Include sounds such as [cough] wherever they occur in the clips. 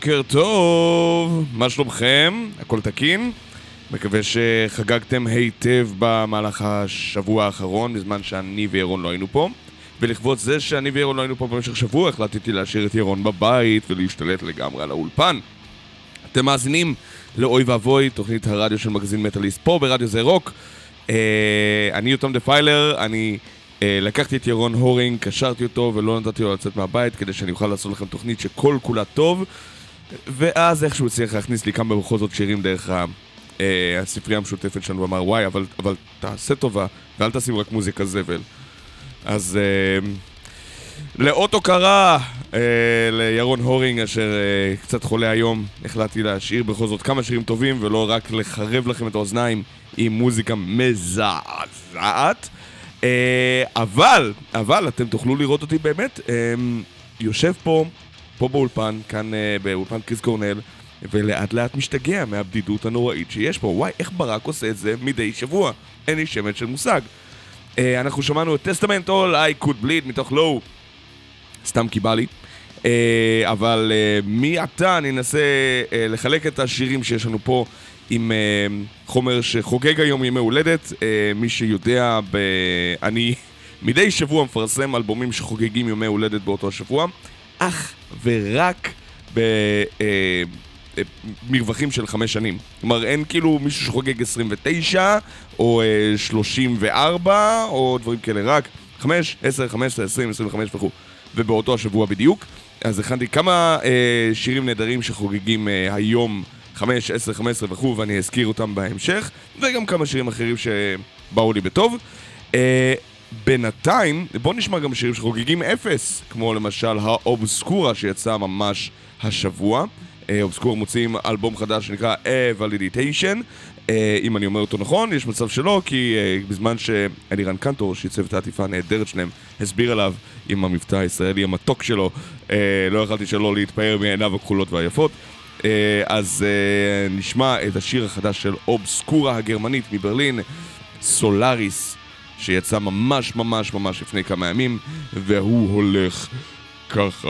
בוקר טוב, מה שלומכם? הכל תקין? מקווה שחגגתם היטב במהלך השבוע האחרון, בזמן שאני וירון לא היינו פה. ולכבוד זה שאני וירון לא היינו פה במשך שבוע, החלטתי להשאיר את ירון בבית ולהשתלט לגמרי על האולפן. אתם מאזינים לאוי ואבוי, תוכנית הרדיו של מגזין מטאליסט פה ברדיו זה רוק. אה, אני יותם דפיילר, אני אה, לקחתי את ירון הורינג, קשרתי אותו ולא נתתי לו לצאת מהבית כדי שאני אוכל לעשות לכם תוכנית שכל כולה טוב. ואז איכשהו הצליח להכניס לי כמה בכל זאת שירים דרך ה... אה, הספרייה המשותפת שלנו, ואמר וואי, אבל, אבל תעשה טובה, ואל תשים רק מוזיקה זבל. אז אה, לאות הוקרה אה, לירון הורינג, אשר אה, קצת חולה היום, החלטתי להשאיר בכל זאת כמה שירים טובים, ולא רק לחרב לכם את האוזניים עם מוזיקה מזעזעת. אה, אבל, אבל אתם תוכלו לראות אותי באמת, אה, יושב פה, פה באולפן, כאן אה, באולפן קריס קורנל, ולאט לאט משתגע מהבדידות הנוראית שיש פה. וואי, איך ברק עושה את זה מדי שבוע? אין לי שמץ של מושג. אה, אנחנו שמענו את טסטמנט אול, I could bleed מתוך לואו, סתם כי בא לי. אה, אבל אה, מעתה אני אנסה לחלק את השירים שיש לנו פה עם חומר שחוגג היום ימי הולדת. מי שיודע. אני מדי שבוע מפרסם אלבומים שחוגגים ימי הולדת באותו השבוע, אך ורק ב... אה, אה, של חמש שנים. כלומר, אין כאילו מישהו שחוגג 29 או אה, 34 או דברים כאלה, רק 5, 10, 15, 20, 25 וכו'. ובאותו השבוע בדיוק. אז הכנתי כמה אה, שירים נהדרים שחוגגים אה, היום 5, 10, 15 וכו', ואני אזכיר אותם בהמשך, וגם כמה שירים אחרים שבאו לי בטוב. אה, בינתיים, בואו נשמע גם שירים שחוגגים אפס, כמו למשל האובסקורה שיצא ממש השבוע. אה, אובסקורה מוציאים אלבום חדש שנקרא A Validitation. אה, אם אני אומר אותו נכון, יש מצב שלא, כי אה, בזמן שאלירן קנטור, שהיא צוות העטיפה הנהדרת שלהם, הסביר עליו עם המבטא הישראלי המתוק שלו, לא יכלתי שלא להתפאר מעיניו הכחולות והיפות. אז נשמע את השיר החדש של אובסקורה הגרמנית מברלין, סולאריס, שיצא ממש ממש ממש לפני כמה ימים, והוא הולך ככה.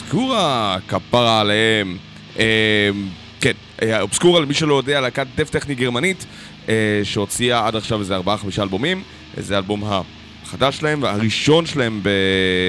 אובסקורה, כפרה עליהם. אה, כן, אה, אובסקורה, למי שלא יודע, להקת דף טכני גרמנית, אה, שהוציאה עד עכשיו איזה ארבעה חמישה אלבומים. זה האלבום החדש שלהם, והראשון שלהם, ב,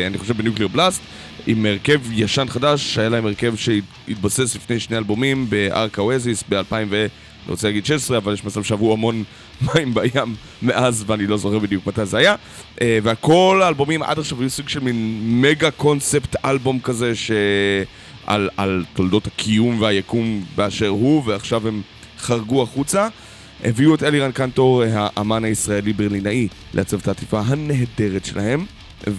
אני חושב, בניוקליר בלאסט, עם הרכב ישן חדש, היה להם הרכב שהתבסס לפני שני אלבומים בארק האווזיס ב-2000 ו... אני רוצה להגיד 16, אבל יש מצב שעברו המון מים בים מאז, ואני לא זוכר בדיוק מתי זה היה. אה, וכל האלבומים עד עכשיו היו סוג של מין מגה קונספט אלבום כזה, שעל על תולדות הקיום והיקום באשר הוא, ועכשיו הם חרגו החוצה. הביאו את אלירן קנטור, האמן הישראלי ברלינאי, לעצב את העטיפה הנהדרת שלהם.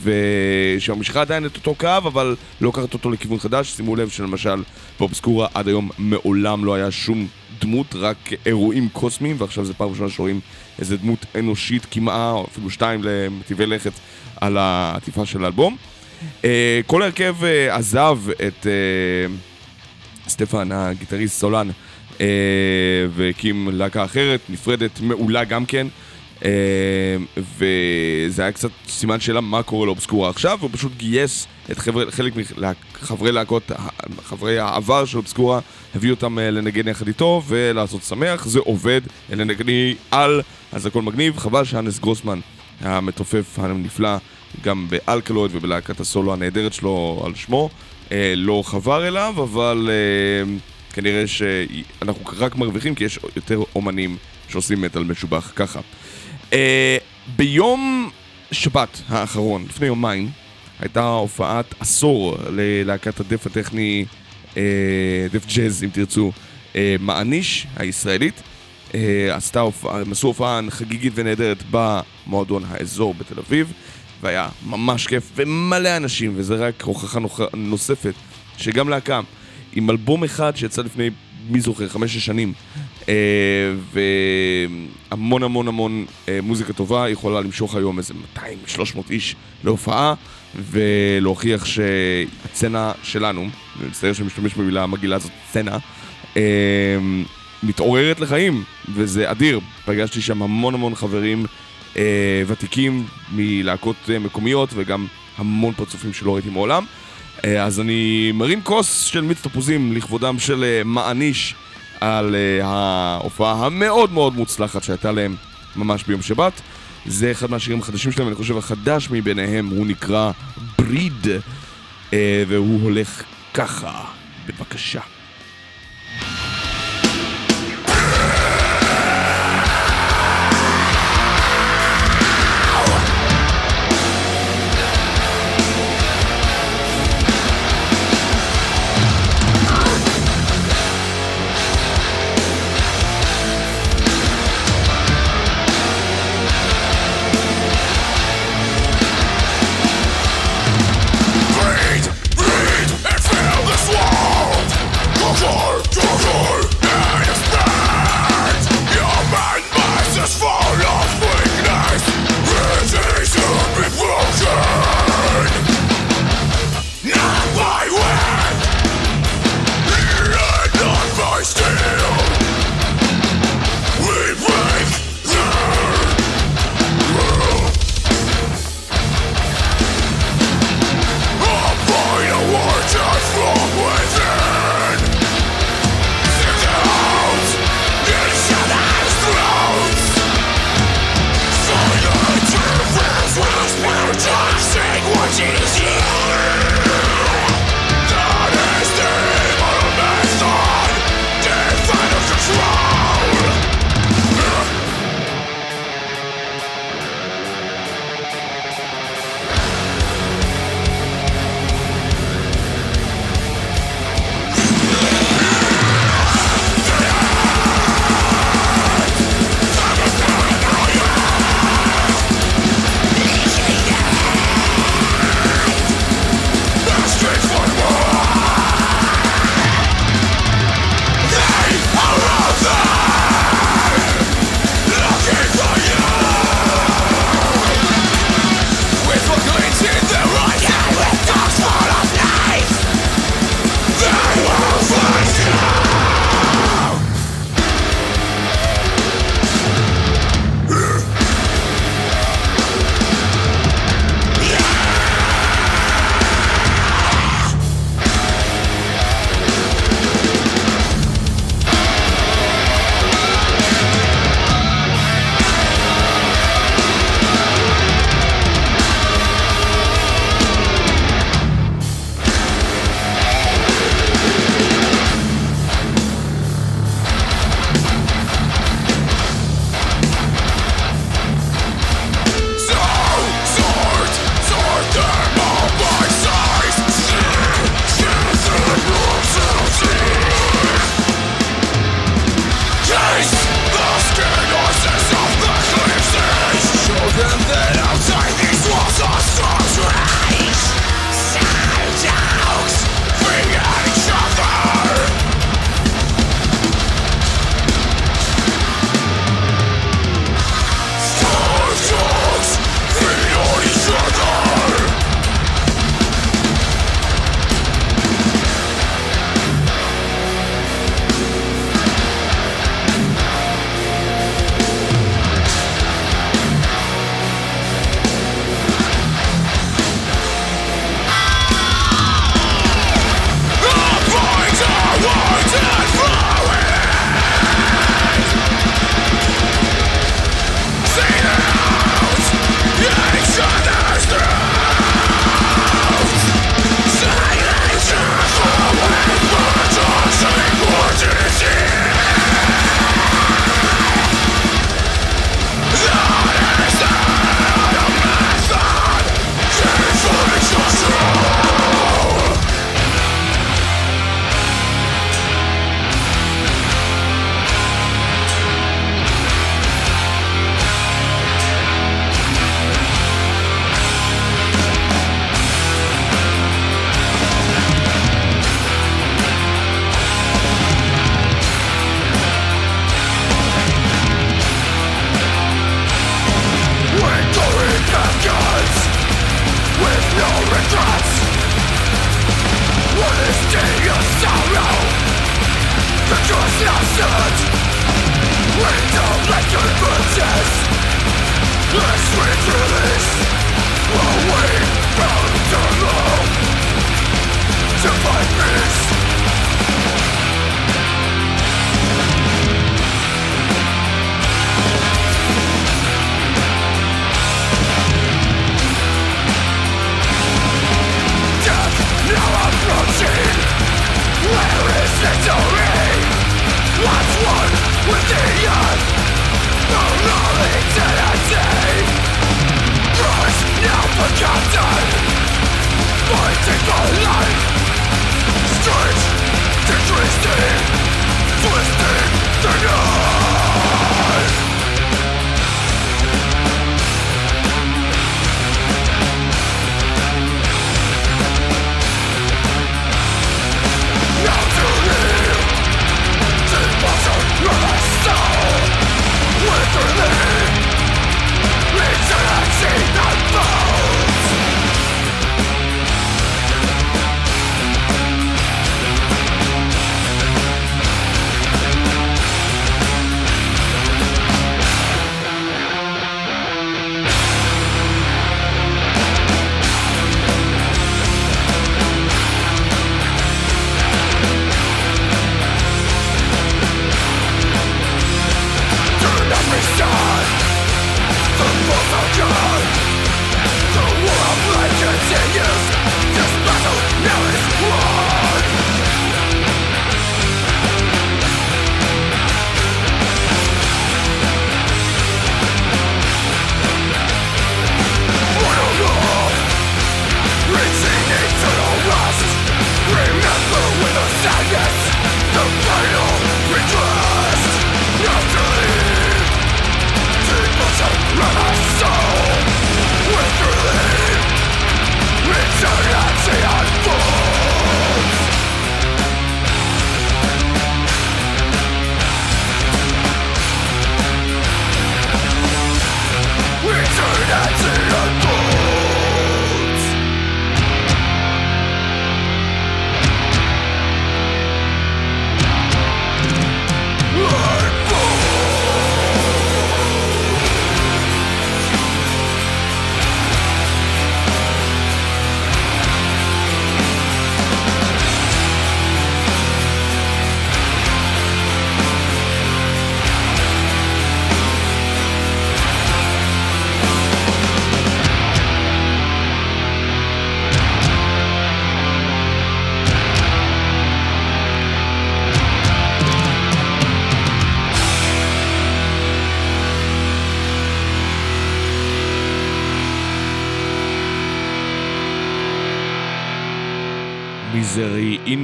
ושממשיכה עדיין את אותו קו, אבל לא לקחת אותו לכיוון חדש. שימו לב שלמשל באובסקורה עד היום מעולם לא היה שום דמות, רק אירועים קוסמיים, ועכשיו זה פעם ראשונה שרואים איזה דמות אנושית כמעה, או אפילו שתיים למטיבי לכת על העטיפה של האלבום. אה, כל ההרכב אה, עזב את אה, סטפן, הגיטריסט סולן, והקים להקה אחרת, נפרדת, מעולה גם כן. Uh, וזה היה קצת סימן שאלה מה קורה לאובסקורה עכשיו, הוא פשוט גייס את חבר, חלק מחברי להקות, חברי העבר של אובסקורה, הביא אותם uh, לנגן יחד איתו ולעשות שמח, זה עובד, אלה נגני על, אז הכל מגניב, חבל שאנס גרוסמן, המתופף הנפלא, גם באלקלויד ובלהקת הסולו הנהדרת שלו על שמו, uh, לא חבר אליו, אבל uh, כנראה שאנחנו רק מרוויחים כי יש יותר אומנים שעושים מטאל משובח ככה. Uh, ביום שבת האחרון, לפני יומיים, הייתה הופעת עשור ללהקת הדף הטכני, uh, דף ג'אז אם תרצו, uh, מעניש הישראלית. Uh, עשתה הופעה, הם עשו הופעה חגיגית ונהדרת במועדון האזור בתל אביב, והיה ממש כיף ומלא אנשים, וזה רק הוכחה נוספת שגם להקה עם אלבום אחד שיצא לפני מי זוכר, חמש-שש שנים. אה, והמון המון המון אה, מוזיקה טובה יכולה למשוך היום איזה 200-300 איש להופעה ולהוכיח שהצצנה שלנו, אני מצטער שאני משתמש במילה המגעילה הזאת, סצנה, אה, מתעוררת לחיים, וזה אדיר. פגשתי שם המון המון חברים ותיקים מלהקות מקומיות וגם המון פרצופים שלא ראיתי מעולם. אז אני מרים כוס של מיץ תפוזים לכבודם של מעניש על אה, ההופעה המאוד מאוד מוצלחת שהייתה להם ממש ביום שבת. זה אחד מהשירים החדשים שלהם, אני חושב החדש מביניהם, הוא נקרא בריד, והוא הולך ככה, בבקשה.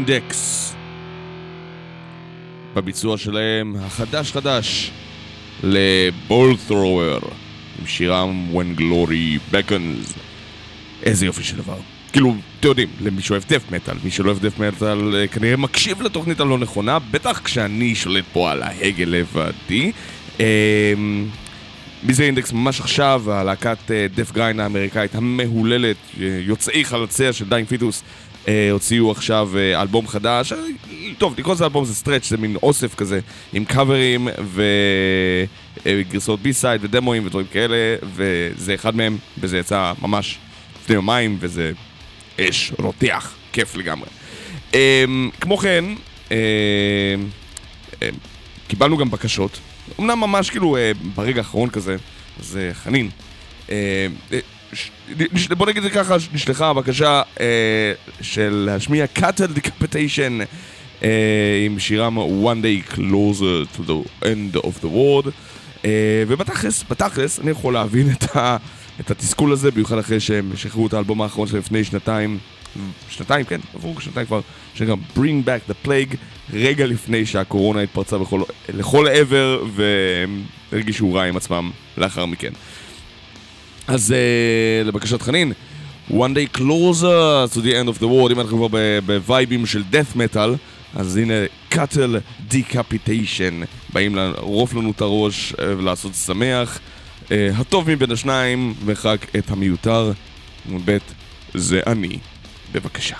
אינדקס. בביצוע שלהם החדש חדש לבול ת'רוור עם שירם When Glory Beckons. איזה יופי של דבר. כאילו, אתם יודעים, למי שאוהב דף מטאל, מי שלא אוהב דף מטאל אה, כנראה מקשיב לתוכנית הלא נכונה, בטח כשאני שולט פה על ההגה לבדי. מיזרי אינדקס ממש עכשיו, הלהקת דף גריין האמריקאית המהוללת, אה, יוצאי חלציה של דיין פיטוס, אה, הוציאו עכשיו אה, אלבום חדש, אה, טוב, לקרוא לזה אלבום זה stretch, זה מין אוסף כזה, עם קאברים וגרסאות B-side ודמואים ודברים כאלה, וזה אחד מהם, וזה יצא ממש לפני יומיים, וזה אש, רותח, כיף לגמרי. כמו כן, קיבלנו גם בקשות, אמנם ממש כאילו ברגע האחרון כזה, אז חנין. בוא נגיד את זה ככה, נשלחה הבקשה אה, של להשמיע קאטל דיקפטיישן אה, עם שירם One Day Closer to the End of the World אה, ובתכלס, בתכלס, אני יכול להבין את, ה, את התסכול הזה, במיוחד אחרי שהם שחררו את האלבום האחרון של לפני שנתיים שנתיים, כן, עברו שנתיים כבר, שגם Bring Back the Plague, רגע לפני שהקורונה התפרצה בכל, לכל עבר והם הרגישו רע עם עצמם לאחר מכן. אז uh, לבקשת חנין, One Day Closer to the End of the World, אם אנחנו כבר בווייבים של death metal, אז הנה Cattle Decapitation, באים לערוף לנו את הראש אה, ולעשות שמח. Uh, הטוב מבין השניים, ורק את המיותר, ב' זה אני. בבקשה.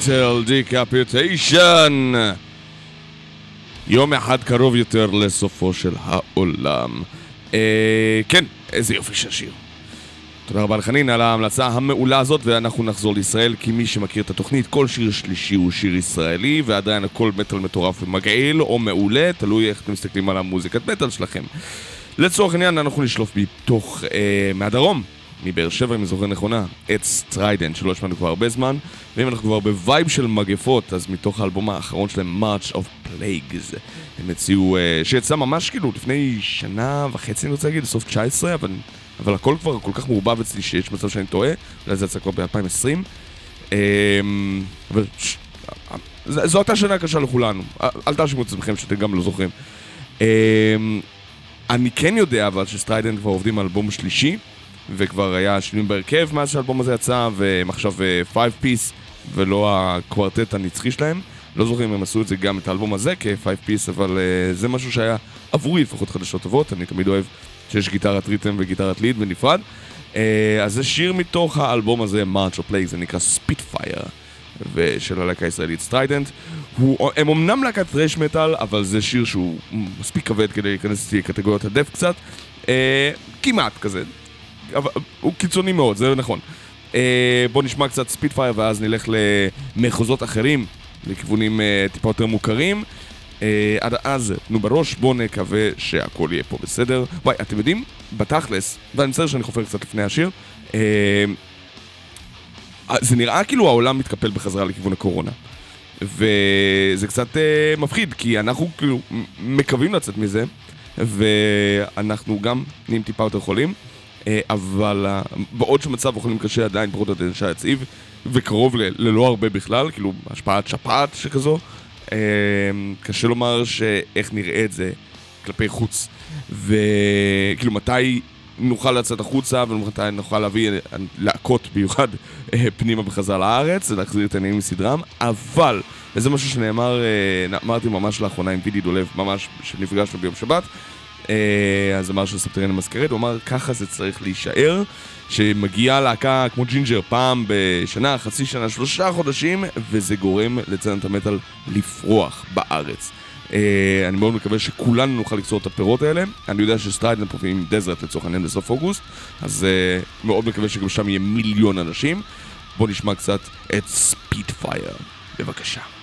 Cattle Decapitation יום אחד קרוב יותר לסופו של העולם. אה, כן, איזה יופי של שיר. תודה רבה לחנין על ההמלצה המעולה הזאת, ואנחנו נחזור לישראל, כי מי שמכיר את התוכנית, כל שיר שלישי הוא שיר ישראלי, ועדיין הכל מטאל מטורף ומגעיל או מעולה, תלוי איך אתם מסתכלים על המוזיקת מטאל שלכם. לצורך העניין, אנחנו נשלוף מתוך, אה, מהדרום, מבאר שבע, אם אני זוכר נכונה, את Strident, שלא השמענו כבר הרבה זמן, ואם אנחנו כבר ב vibe של מגפות, אז מתוך האלבום האחרון שלהם, March of Plague, הם הוציאו, אה, שיצא ממש כאילו לפני שנה וחצי, אני רוצה להגיד, סוף 19, אבל, אבל הכל כבר כל כך מעורבב אצלי שיש מצב שאני טועה, אולי זה יצא כבר ב-2020. אה, אבל ש... ז- זו הייתה שנה קשה לכולנו, אל תאשימו את עצמכם שאתם גם לא זוכרים. אה, אני כן יודע אבל ש Strident כבר עובדים על אלבום שלישי, וכבר היה שינויים בהרכב מאז שהאלבום הזה יצא, והם עכשיו 5 piece ולא הקוורטט הנצחי שלהם. לא זוכר אם הם עשו את זה גם את האלבום הזה כ-5 piece, אבל uh, זה משהו שהיה עבורי לפחות חדשות טובות, אני תמיד אוהב שיש גיטרת rhythm וגיטרת lead בנפרד. Uh, אז זה שיר מתוך האלבום הזה, March of Plague, זה נקרא Spitfire. ושל הלהקה הישראלית Strident. הם אמנם להקת thrash metal, אבל זה שיר שהוא מספיק כבד כדי להיכנס לקטגוריית ה death קצת. אה, כמעט כזה. אבל הוא קיצוני מאוד, זה נכון. אה, בואו נשמע קצת Spitfire ואז נלך למחוזות אחרים, לכיוונים אה, טיפה יותר מוכרים. אה, עד אז, תנו בראש, בואו נקווה שהכל יהיה פה בסדר. וואי, אתם יודעים, בתכלס, ואני מצטער שאני חופר קצת לפני השיר, זה נראה כאילו העולם מתקפל בחזרה לכיוון הקורונה. וזה קצת אה, מפחיד, כי אנחנו כאילו מקווים לצאת מזה, ואנחנו גם נהיים טיפה יותר חולים, אבל אה, בעוד שמצב החולים קשה עדיין פחות נשאר יציב, וקרוב ל- ללא הרבה בכלל, כאילו השפעת שפעת שכזו, אה, קשה לומר שאיך נראה את זה כלפי חוץ. וכאילו מתי נוכל לצאת החוצה ומתי נוכל להביא להקות בייחוד אה, פנימה בחזרה לארץ ולהחזיר את העניינים מסדרם, אבל, וזה משהו שנאמר, אה, אמרתי ממש לאחרונה עם וידי דולב, ממש שנפגשנו ביום שבת, אה, אז אמר של Subterranean Masquerade, הוא אמר ככה זה צריך להישאר, שמגיעה להקה כמו ג'ינג'ר פעם בשנה, חצי שנה, שלושה חודשים, וזה גורם לסצנת המטאל לפרוח בארץ. אה, אני מאוד מקווה שכולנו נוכל לקצור את הפירות האלה. אני יודע שסטריידן פרופילים עם Desert לצורך העניין בסוף אוגוסט, אז אה, מאוד מקווה שגם שם יהיה מיליון אנשים. בואו נשמע קצת את Spitfire, בבקשה.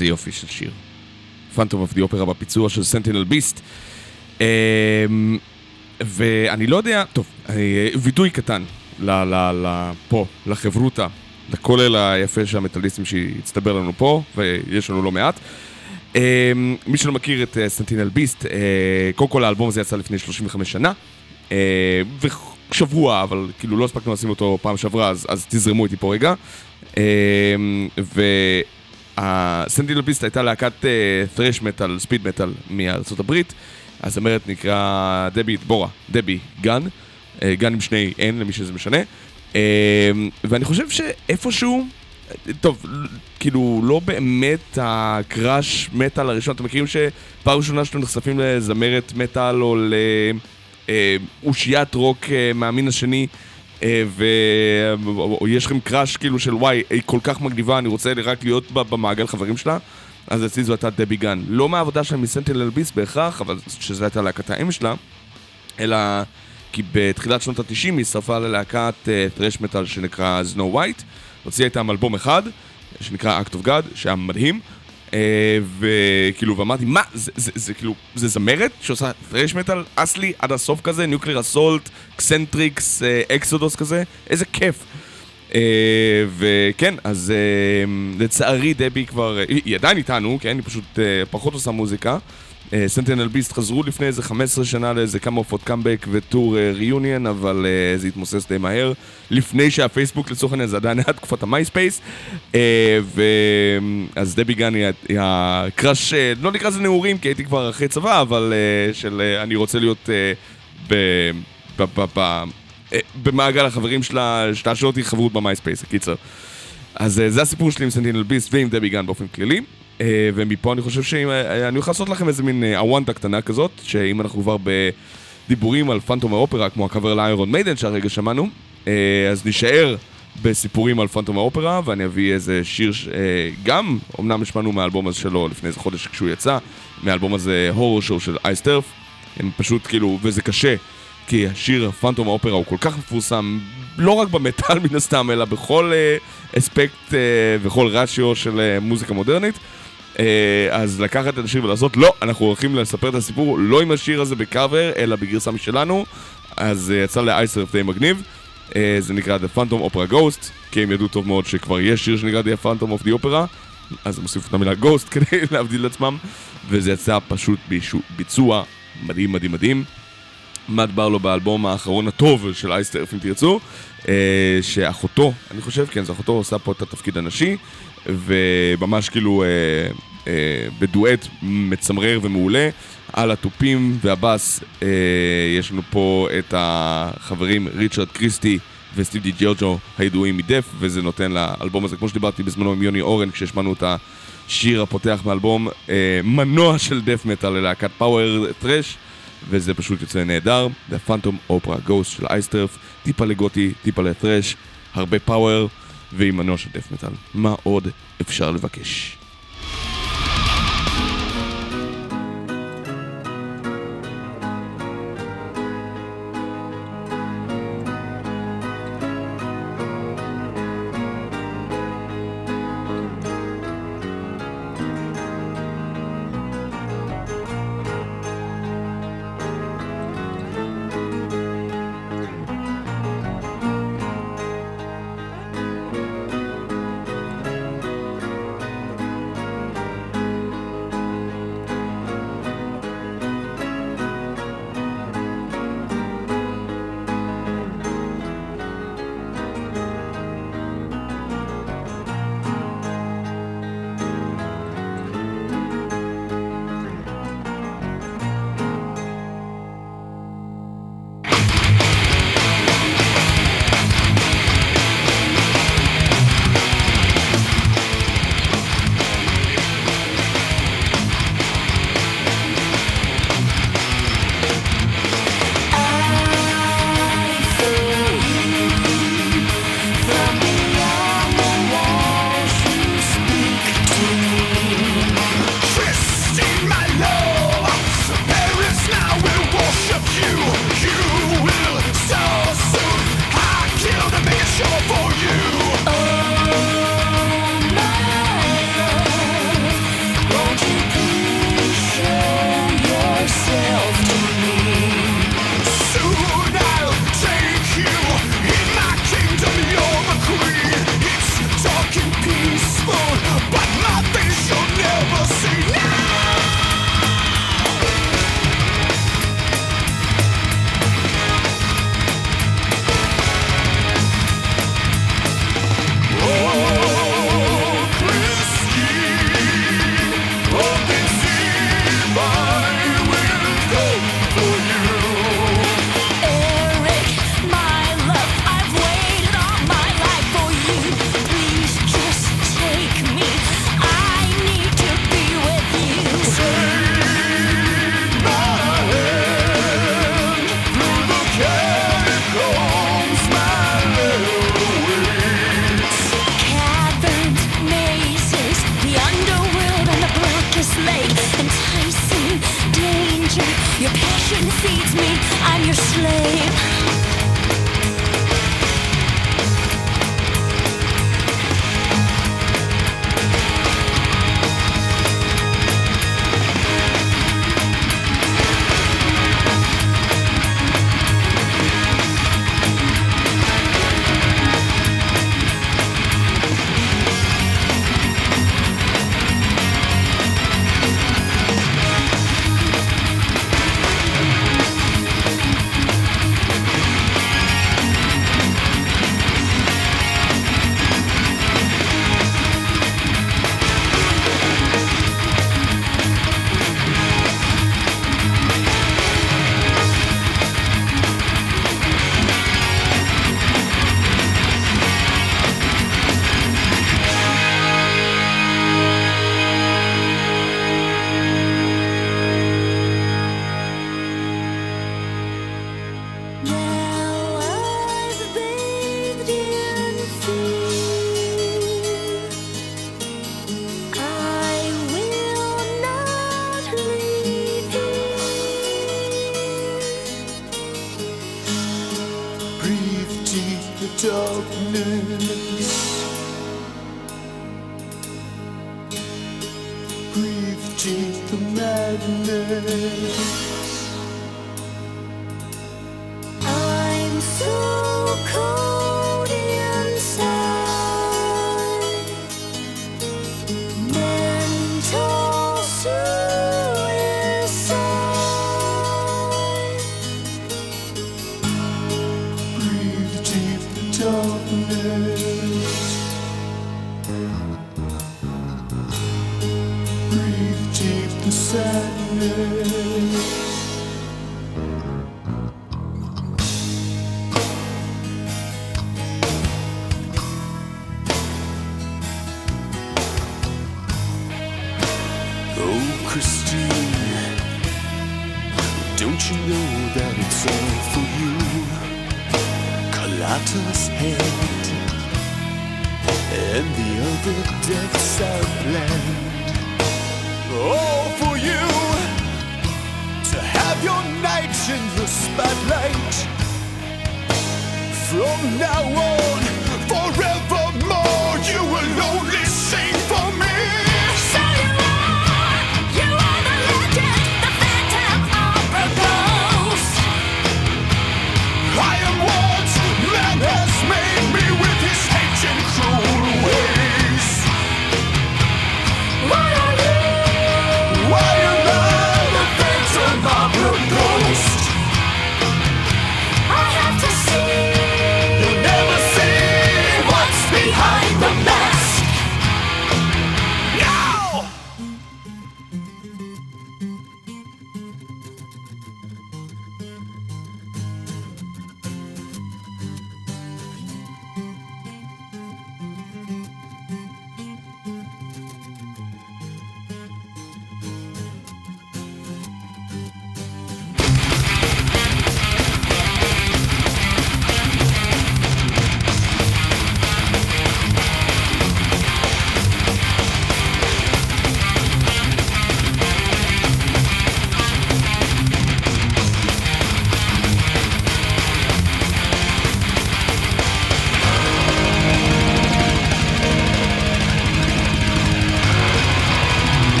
איזה יופי של שיר. פנטום אוף די אופרה בפיצוע של סנטינל ביסט. ואני לא יודע, טוב, אה, וידוי קטן ל, ל, ל, פה, לחברותה, לכולל היפה של המטאליסטים שהצטבר לנו פה, ויש לנו לא מעט. אה, מי שלא מכיר את סנטינל ביסט, אה, קודם כל האלבום הזה יצא לפני 35 שנה, אה, ושבוע, אבל כאילו לא הספקנו לשים אותו פעם שעברה, אז, אז תזרמו איתי פה רגע. אה, והסנטינל ביסט הייתה להקת thrash מטאל, ספיד מטאל מארצות הברית. הזמרת נקרא דבי, בורה, דבי גן, אה, גן עם שני N למי שזה משנה. אה, ואני חושב שאיפשהו, טוב, כאילו לא באמת הקראש מטאל הראשון, אתם מכירים שפעם ראשונה שאתם נחשפים לזמרת מטאל או לאושיית רוק אה, מהמין השני, ויש לכם crush כאילו של וואי, היא כל כך מגניבה, אני רוצה רק להיות במעגל חברים שלה. אז אצלי זו הייתה דבי גן. לא מהעבודה שלה מ Sentinel Beast בהכרח, אבל שזו הייתה להקת האם שלה, אלא כי בתחילת שנות ה-90 היא הצטרפה ללהקת thrash metal שנקרא Znowhite, הוציאה איתם אלבום אחד, שנקרא Act of God, שהיה מדהים, אה, וכאילו, ואמרתי, מה, זה, זה, זה כאילו, זה זמרת שעושה thrash metal אסלי עד הסוף כזה, Nuclear Assault, Xentrix, Exodus כזה, איזה כיף. אה, וכן, אז אה, לצערי דבי כבר, היא, היא עדיין איתנו, כן, היא פשוט אה, פחות עושה מוזיקה. Sentinel Beast חזרו לפני איזה 15 שנה לאיזה כמה הופעות קאמבק ו tour reunion, אבל אה, זה התמוסס די מהר. לפני שהפייסבוק לצורך העניין זה עדיין היה תקופת המייספייס. אה. אז דבי גן היא, ה crush, אה, לא נקרא לזה נעורים כי הייתי כבר אחרי צבא, אבל אה, של אה, אני רוצה להיות אה. אה, במעגל החברים שלה, שתאשר אותי חברות במייספייס, קיצר. אז אה, זה הסיפור שלי עם Sentinel Beast ועם דבי גן באופן כללי. אה, ומפה אני חושב שאני יכול לעשות לכם איזה מין אוונטה קטנה כזאת, שאם אנחנו כבר בדיבורים על פנטום האופרה, כמו הקאבר ל Iron Maiden שהרגע שמענו, אה, אז נישאר בסיפורים על פנטום האופרה, ואני אביא איזה שיר, ש- אה, גם, אמנם השמענו מהאלבום הזה שלו לפני איזה חודש כשהוא יצא, מהאלבום הזה Horror Show של Iced Earth, הם פשוט כאילו, וזה קשה, כי השיר פנטום האופרה הוא כל כך מפורסם, לא רק במטאל מן הסתם, אלא בכל אה, אספקט אה, וכל רשיו של אה, מוזיקה מודרנית. אה, אז לקחת את השיר ולעשות, לא, אנחנו הולכים לספר את הסיפור לא עם השיר הזה בקאבר, אלא בגרסה משלנו. אז אה, יצא לאייסרף די מגניב. אה, זה נקרא The Phantom Opera Ghost, כי הם ידעו טוב מאוד שכבר יש שיר שנקרא The Phantom of the Opera, אז הם הוסיפו את המילה Ghost [laughs] כדי להבדיל את עצמם, וזה יצא פשוט ביצוע מדהים מדהים מדהים. מאט ברלו באלבום האחרון הטוב של אייסטרף אם תרצו, שאחותו, אני חושב, כן, זו אחותו עושה פה את התפקיד הנשי, וממש כאילו אה, אה, בדואט מצמרר ומעולה. על התופים והבאס אה, יש לנו פה את החברים ריצ'רד קריסטי וסטיבי ג'ורג'ו הידועים מדף, וזה נותן לאלבום הזה, כמו שדיברתי בזמנו עם יוני אורן כשהשמענו את השיר הפותח מאלבום, אה, מנוע של דף מטאל ללהקת פאוור טרש. וזה פשוט יוצא נהדר. The Phantom Opera Ghost של אייסטרף, טיפה לגותי, טיפה לטרש, הרבה פאוור ועם מנוע של דף מטאל. מה עוד אפשר לבקש?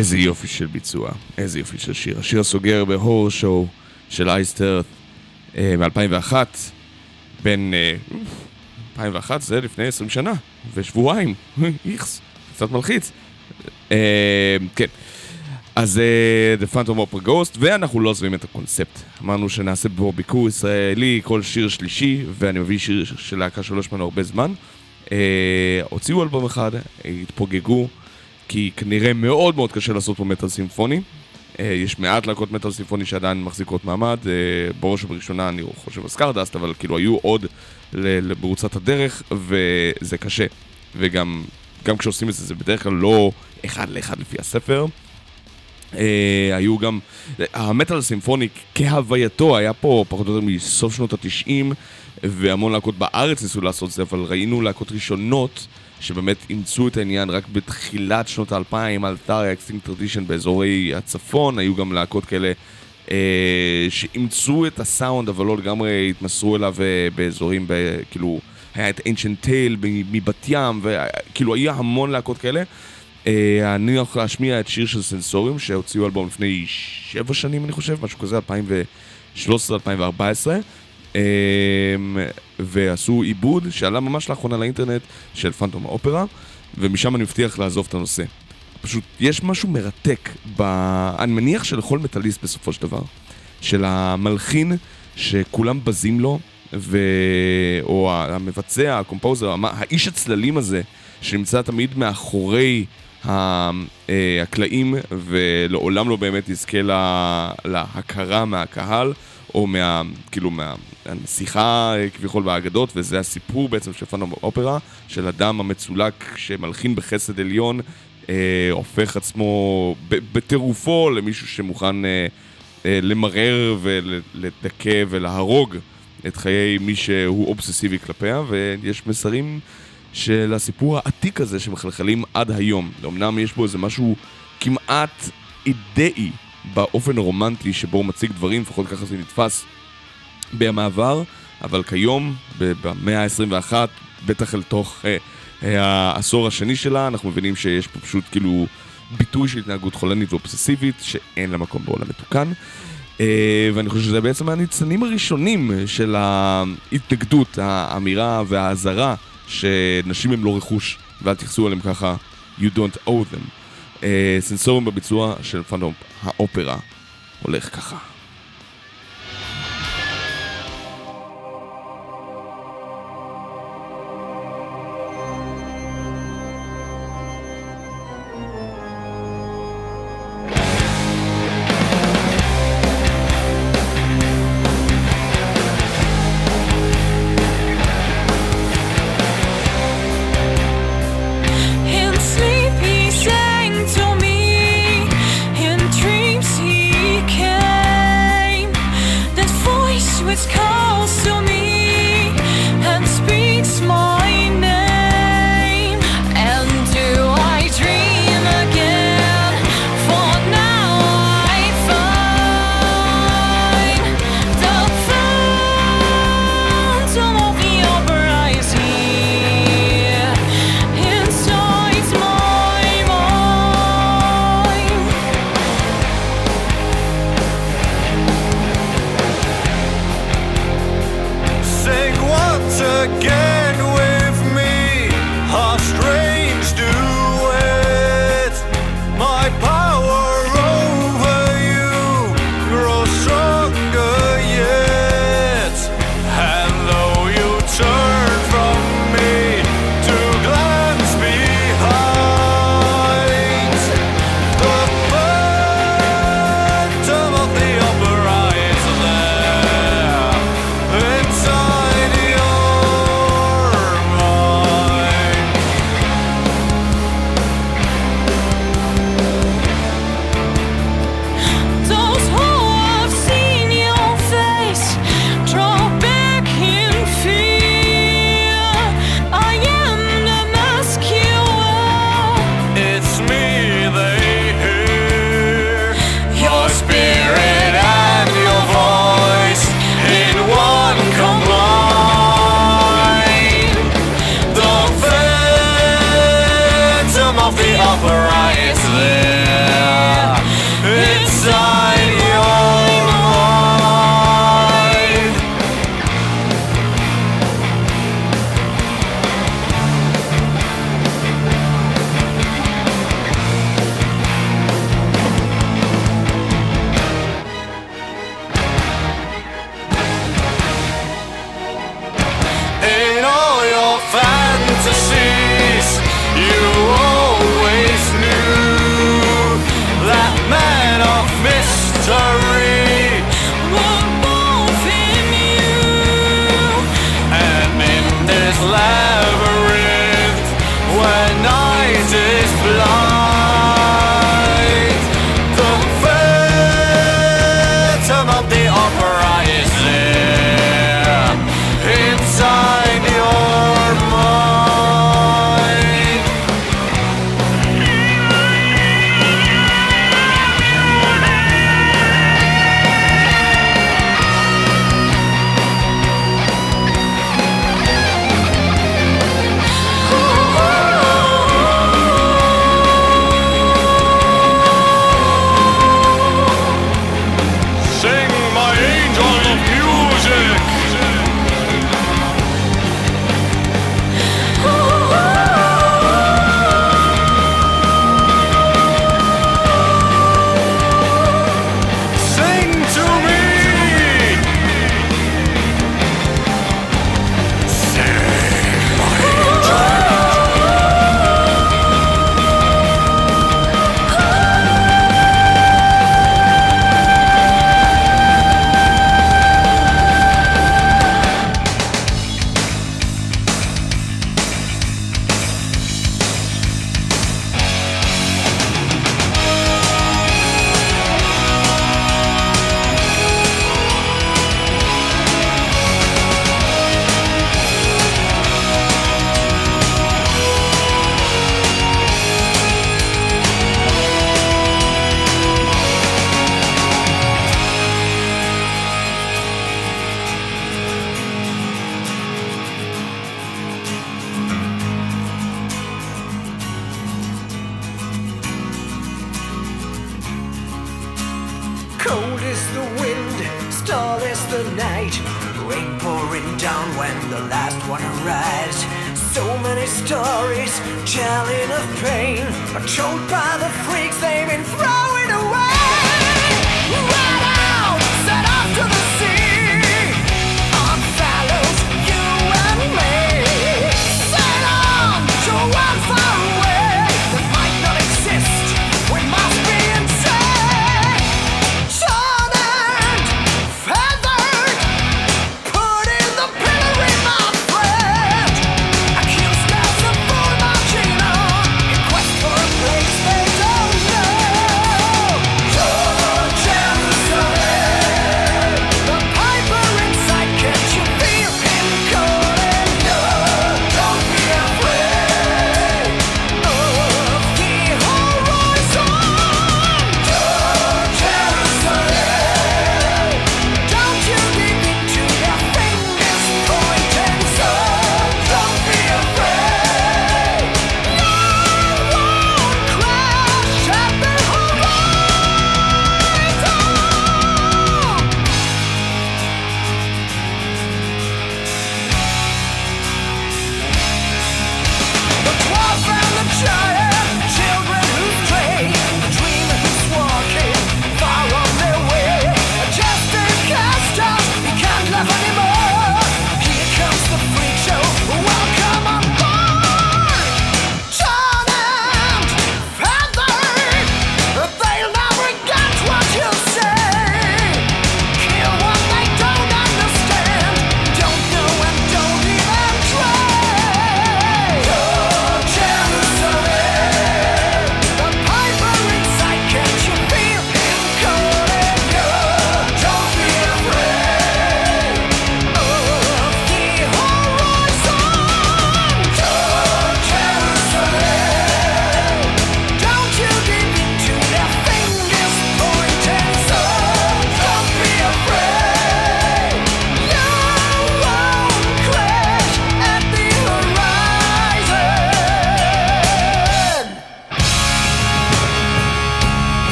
איזה יופי של ביצוע, איזה יופי של שיר. השיר הסוגר בהור שואו של אייסטר מ-2001, בין... אה, 2001 זה לפני 20 שנה, ושבועיים, [laughs] איכס, קצת מלחיץ. אה, כן. אז אה, The Phantom Opera Ghost, ואנחנו לא עוזבים את הקונספט. אמרנו שנעשה בו ביקור ישראלי כל שיר שלישי, ואני מביא שיר של להקה שלא שמענו הרבה זמן. אה, הוציאו אלבום אחד, התפוגגו, כי כנראה מאוד מאוד קשה לעשות פה מטאל סימפוני. אה, יש מעט להקות מטאל סימפוני שעדיין מחזיקות מעמד, אה, בראש ובראשונה אני חושב על סקרדסט, אבל כאילו היו עוד ל- לבריצת הדרך, וזה קשה. וגם גם כשעושים את זה, זה בדרך כלל לא אחד לאחד לפי הספר. אה, היו גם, המטאל הסימפוני כהווייתו היה פה פחות או יותר מסוף שנות התשעים והמון להקות בארץ ניסו לעשות זה, אבל ראינו להקות ראשונות שבאמת אימצו את העניין רק בתחילת שנות האלפיים, אלתריה, אקסטינג טרדישן באזורי הצפון, היו גם להקות כאלה אה, שאימצו את הסאונד אבל לא לגמרי התמסרו אליו אה, באזורים, ב, כאילו, היה את ancient tale מבת ים, וכאילו היה המון להקות כאלה. אה, אני הולך להשמיע את שיר של סנסוריום שהוציאו אלבום לפני שבע שנים אני חושב, משהו כזה, 2013-2014 אה, ועשו עיבוד שעלה ממש לאחרונה לאינטרנט של פנטום האופרה ומשם אני מבטיח לעזוב את הנושא. פשוט יש משהו מרתק, ב... אני מניח שלכל מטאליסט בסופו של דבר, של המלחין שכולם בזים לו, ו... או המבצע, הקומפוזר, האיש הצללים הזה, שנמצא תמיד מאחורי אה, הקלעים, ולעולם לא באמת יזכה לה... להכרה מהקהל, או מה... כאילו, מהשיחה אה, כביכול באגדות, וזה הסיפור בעצם של פאנום אופרה, של אדם המצולק שמלחין בחסד עליון, אה, הופך עצמו בטירופו למישהו שמוכן אה, אה, למרר ולדכא ולהרוג את חיי מי שהוא אובססיבי כלפיה, ויש מסרים של הסיפור העתיק הזה שמחלחלים עד היום. אמנם יש בו איזה משהו כמעט אידאי באופן הרומנטי שבו הוא מציג דברים, לפחות ככה זה נתפס במעבר, אבל כיום, במאה ה-21, בטח אל תוך אה, אה, העשור השני שלה, אנחנו מבינים שיש פה פשוט כאילו ביטוי של התנהגות חולנית ואובססיבית שאין לה מקום בעולם מתוקן. אה, ואני חושב שזה בעצם הניצנים הראשונים של ההתנגדות, האמירה והאזהרה שנשים הם לא רכוש, ואל תתייחסו אליהם ככה, you don't owe them. אה, סנסורים בביצוע של פאנום האופרה הולך ככה.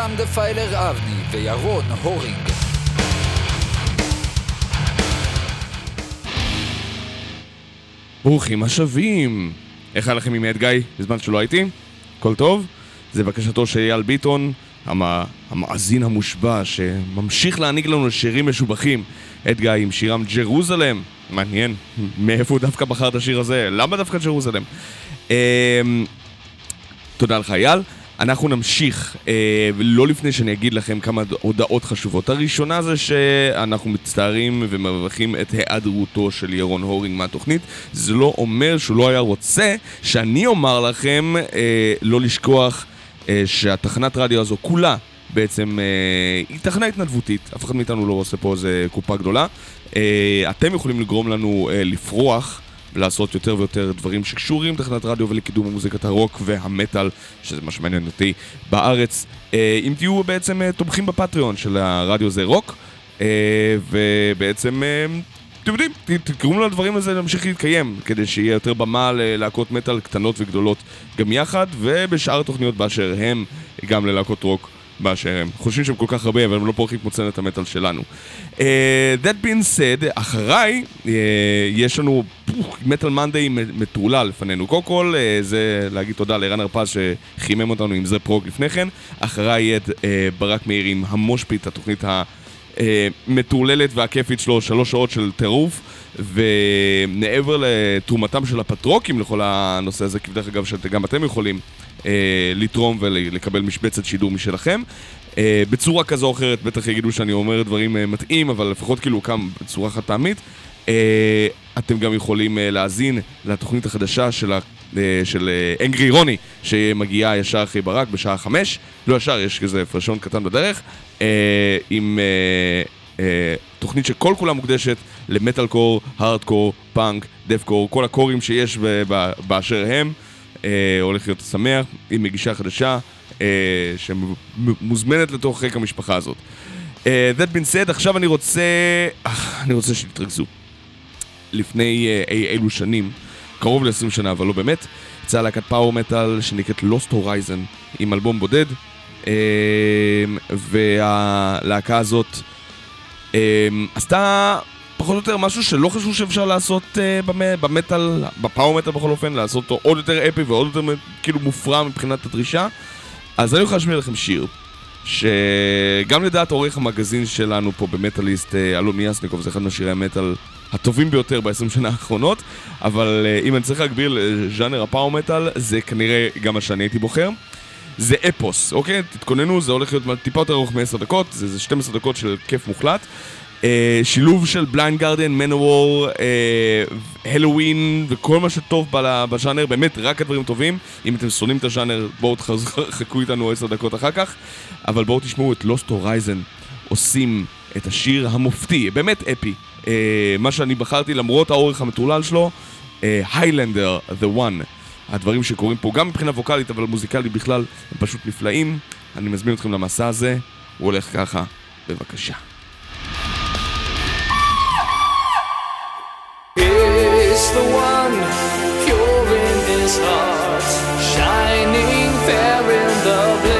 יותם דפיילר אבני וירון הורינג. ברוכים השבים! איך היה לכם עם עד גיא בזמן שלא הייתי? הכל טוב? זה בקשתו של אייל ביטון, המ... המאזין המושבע שממשיך להעניק לנו שירים משובחים. עד גיא עם שירם ג'רוזלם. מעניין, מאיפה הוא דווקא בחר את השיר הזה? למה דווקא ג'רוזלם? אמ... תודה לך אייל. אנחנו נמשיך, אה, לא לפני שאני אגיד לכם כמה הודעות חשובות. הראשונה זה שאנחנו מצטערים ומברכים את היעדרותו של ירון הורינג מהתוכנית. זה לא אומר שהוא לא היה רוצה שאני אומר לכם אה, לא לשכוח אה, שהתחנת רדיו הזו כולה בעצם אה, היא תחנה התנדבותית, אף אחד מאיתנו לא עושה פה איזה קופה גדולה. אה, אתם יכולים לגרום לנו אה, לפרוח. ולעשות יותר ויותר דברים שקשורים לתחנת רדיו ולקידום מוזיקת הרוק והמטאל, שזה מה שמעניין אותי בארץ. אה, אם תהיו בעצם אה, תומכים בפטריון של הרדיו זה רוק, אה, ובעצם... אתם יודעים, תקראו לנו לדברים הזה להמשיך להתקיים, כדי שיהיה יותר במה ללהקות מטאל קטנות וגדולות גם יחד, ובשאר התוכניות באשר הם, גם ללהקות רוק באשר הם. חושבים שהם כל כך הרבה, אבל הם לא פורחים כמו צנת המטאל שלנו. Uh, that being said, אחריי, uh, יש לנו מטאל מנדיי מטורלל לפנינו. קודם כל, uh, זה להגיד תודה לערן הרפז שחימם אותנו עם זה פרוג לפני כן. אחריי יהיה uh, ברק מאיר עם המושפיט, התוכנית המטורללת והכיפית שלו, שלוש שעות של טירוף. ומעבר לתרומתם של הפטרוקים לכל הנושא הזה, כי דרך אגב שגם אתם יכולים אה, לתרום ולקבל משבצת שידור משלכם. אה, בצורה כזו או אחרת, בטח יגידו שאני אומר דברים אה, מטעים, אבל לפחות כאילו קם בצורה חד פעמית. אה, אתם גם יכולים אה, להאזין לתוכנית החדשה של, ה, אה, של אה, אנגרי רוני, שמגיעה ישר אחרי ברק בשעה חמש. לא ישר, יש כזה הפרשון קטן בדרך. אה, עם... אה, אה, תוכנית שכל כולה מוקדשת למטאל קור, הארד קור, פאנק, דף קור, כל הקורים שיש באשר הם. אה, הולך להיות שמח, עם מגישה חדשה, אה, שמוזמנת לתוך חיק המשפחה הזאת. אה, that being said, עכשיו אני רוצה, אה, אני רוצה שתתרכזו. לפני אה, אי אילו שנים, קרוב ל-20 שנה, אבל לא באמת, יצאה להקת פאוור מטאל שנקראת Lost Horizon, עם אלבום בודד, והלהקה הזאת עשתה פחות או יותר משהו שלא חשבו שאפשר לעשות במ- במטאל, בפאוור מטאל בכל אופן, לעשות אותו עוד יותר אפי ועוד יותר כאילו מופרע מבחינת הדרישה. אז אני הולך להשמיע לכם שיר, שגם לדעת עורך המגזין שלנו פה במטאליסט, אה, אלון מיאסניקוב, זה אחד מהשירי המטאל הטובים ביותר ב-20 שנה האחרונות, אבל אה, אם אני צריך להגביר לז'אנר הפאוור מטאל, זה כנראה גם מה שאני הייתי בוחר. זה אפוס, אוקיי? תתכוננו, זה הולך להיות טיפה יותר ארוך מ-10 דקות, זה, זה 12 דקות של כיף מוחלט. אה, שילוב של Blind Guardian, Manowar, Helloween וכל מה שטוב בז'אנר, באמת רק הדברים טובים. אם אתם שונאים את הז'אנר, בואו תחכו [laughs] איתנו 10 דקות אחר כך. אבל בואו תשמעו את Lost Horizon עושים את השיר המופתי, באמת אפי. אה, מה שאני בחרתי למרות האורך המטורלל שלו, Highlander, The One. הדברים שקורים פה, גם מבחינה ווקאלית, אבל מוזיקלית בכלל, הם פשוט נפלאים. אני מזמין אתכם למסע הזה, הוא הולך ככה, בבקשה. The one pure in his heart, shining fair in the bliss,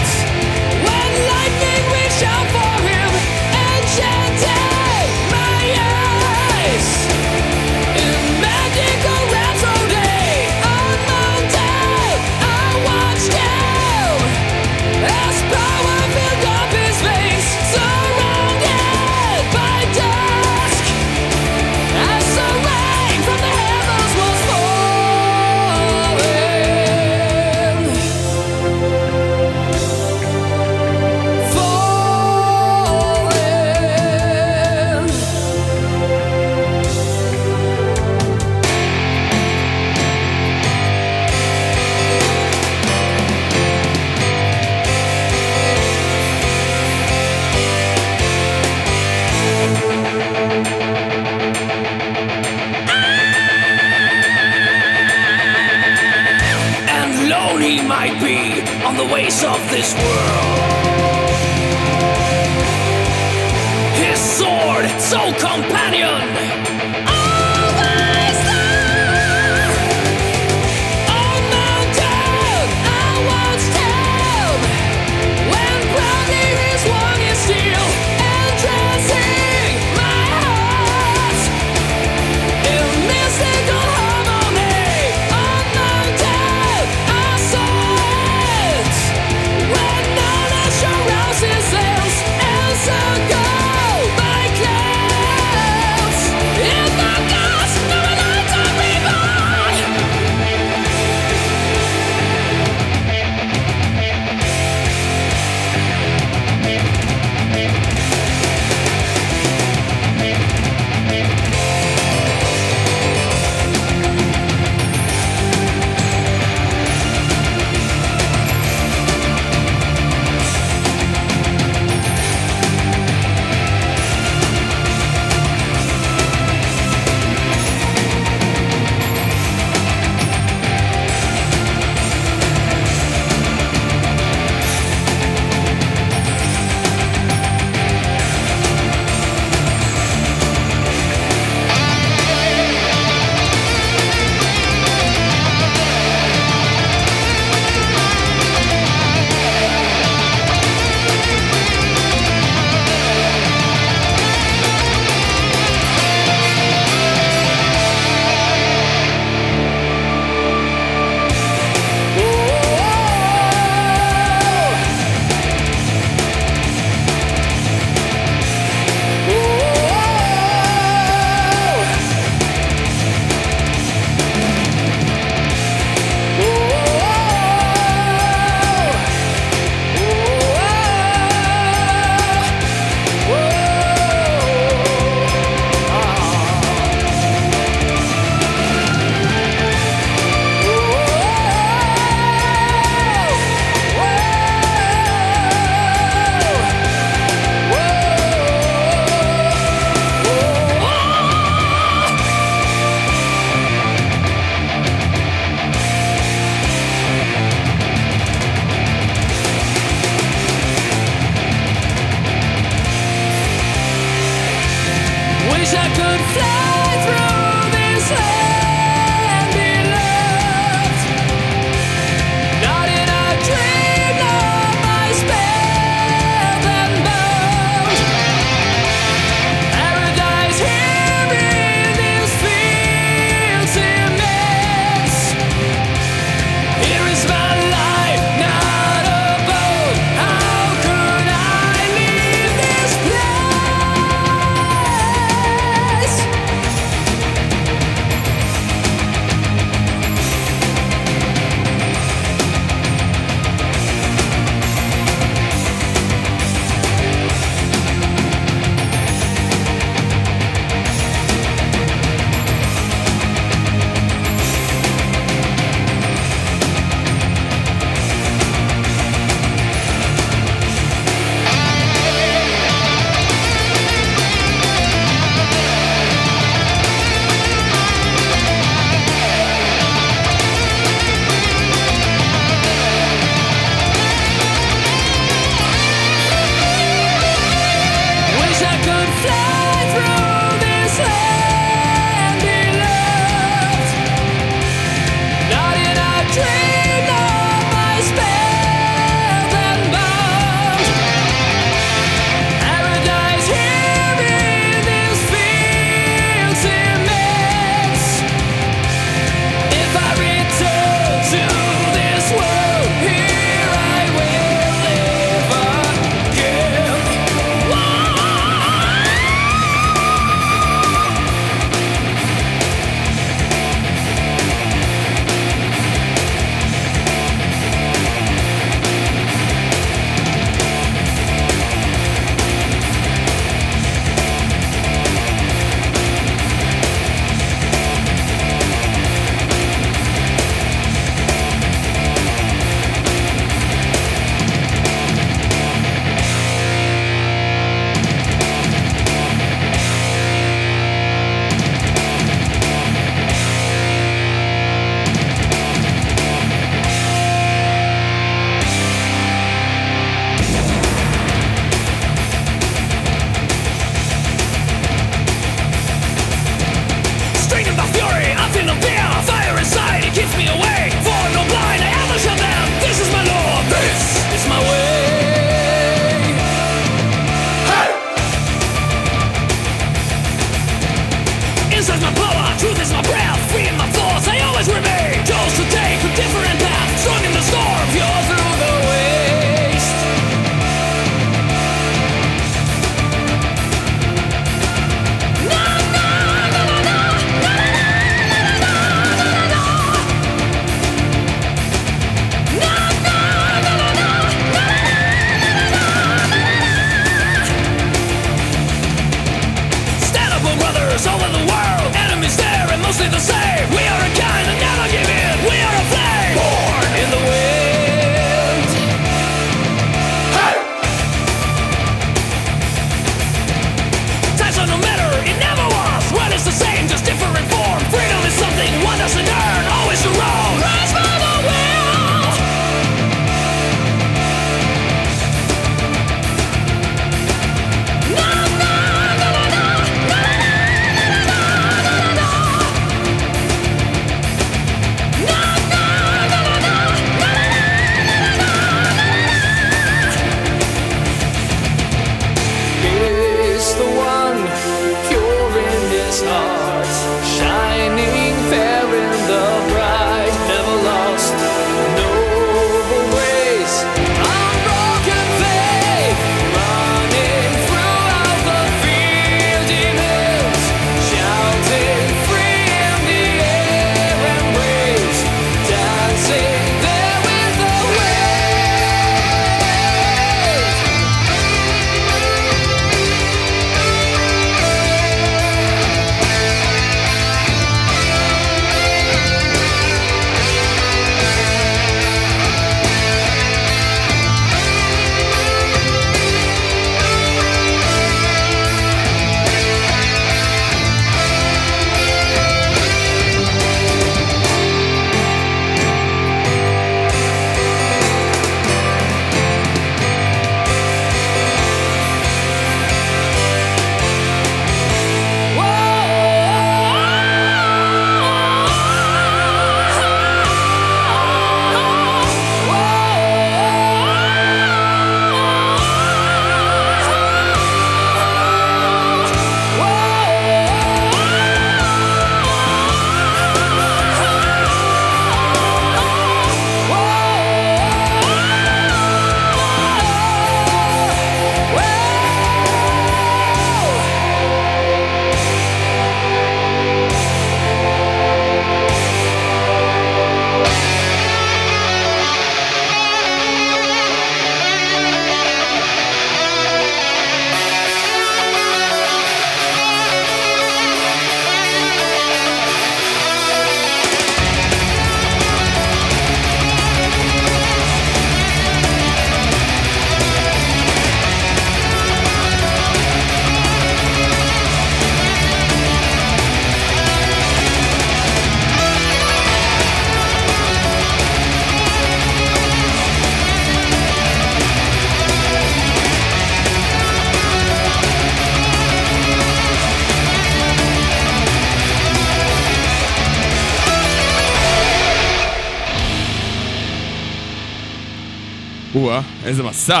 או-אה, איזה מסע!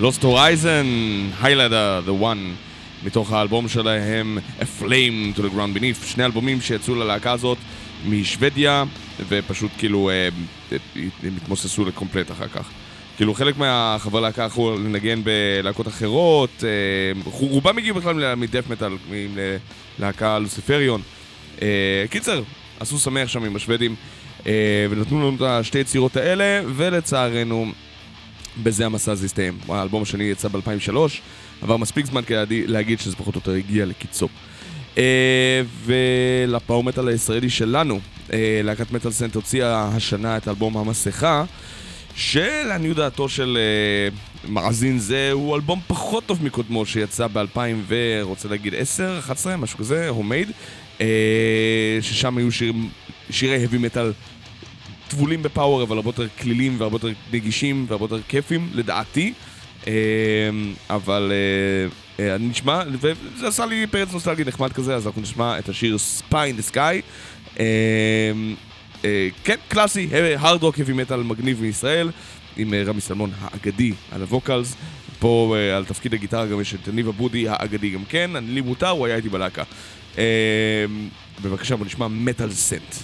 Lost Horizon, Highlander, The One, מתוך האלבום שלהם, A Flame to the Ground Beneath, שני אלבומים שיצאו ללהקה הזאת משוודיה, ופשוט כאילו אה, הם התמוססו לקומפלט אחר כך. כאילו חלק מהחברי להקה הלכו לנגן בלהקות אחרות, אה, רובם הגיעו בכלל מדף מטאל, מלהקה לוסיפריון. אה, קיצר, עשו שמח שם עם השוודים, ונתנו לנו את השתי יצירות האלה, ולצערנו, בזה המסע הזה הסתיים. האלבום השני יצא ב-2003, עבר מספיק זמן כדי להגיד שזה פחות או יותר הגיע לקיצו. אה, ולפאור-מטאל הישראלי שלנו, אה, להקת מטאל סנט הוציאה השנה את אלבום המסכה, שלעניות דעתו של אה, מאזין זה, הוא אלבום פחות טוב מקודמו שיצא ב-2000 ורוצה להגיד 10, 11, משהו כזה, הומייד, ששם היו שיר, שירי heavy metal טבולים ב power, אבל הרבה יותר קלילים והרבה יותר נגישים והרבה יותר כיפים, לדעתי. אה, אבל אה, אה, אני נשמע, וזה עשה לי פרץ נוסטלגי נחמד כזה, אז אנחנו נשמע את השיר Spy in the Sky. כן, קלאסי, hard rock heavy metal מגניב מישראל, עם אה, רמי סלמון האגדי על ה vocals. פה אה, על תפקיד הגיטרה גם יש את ניבה בודי האגדי גם כן, אני לי מותר, הוא היה איתי בלהקה. אה, בבקשה, בוא נשמע מטאל סנט.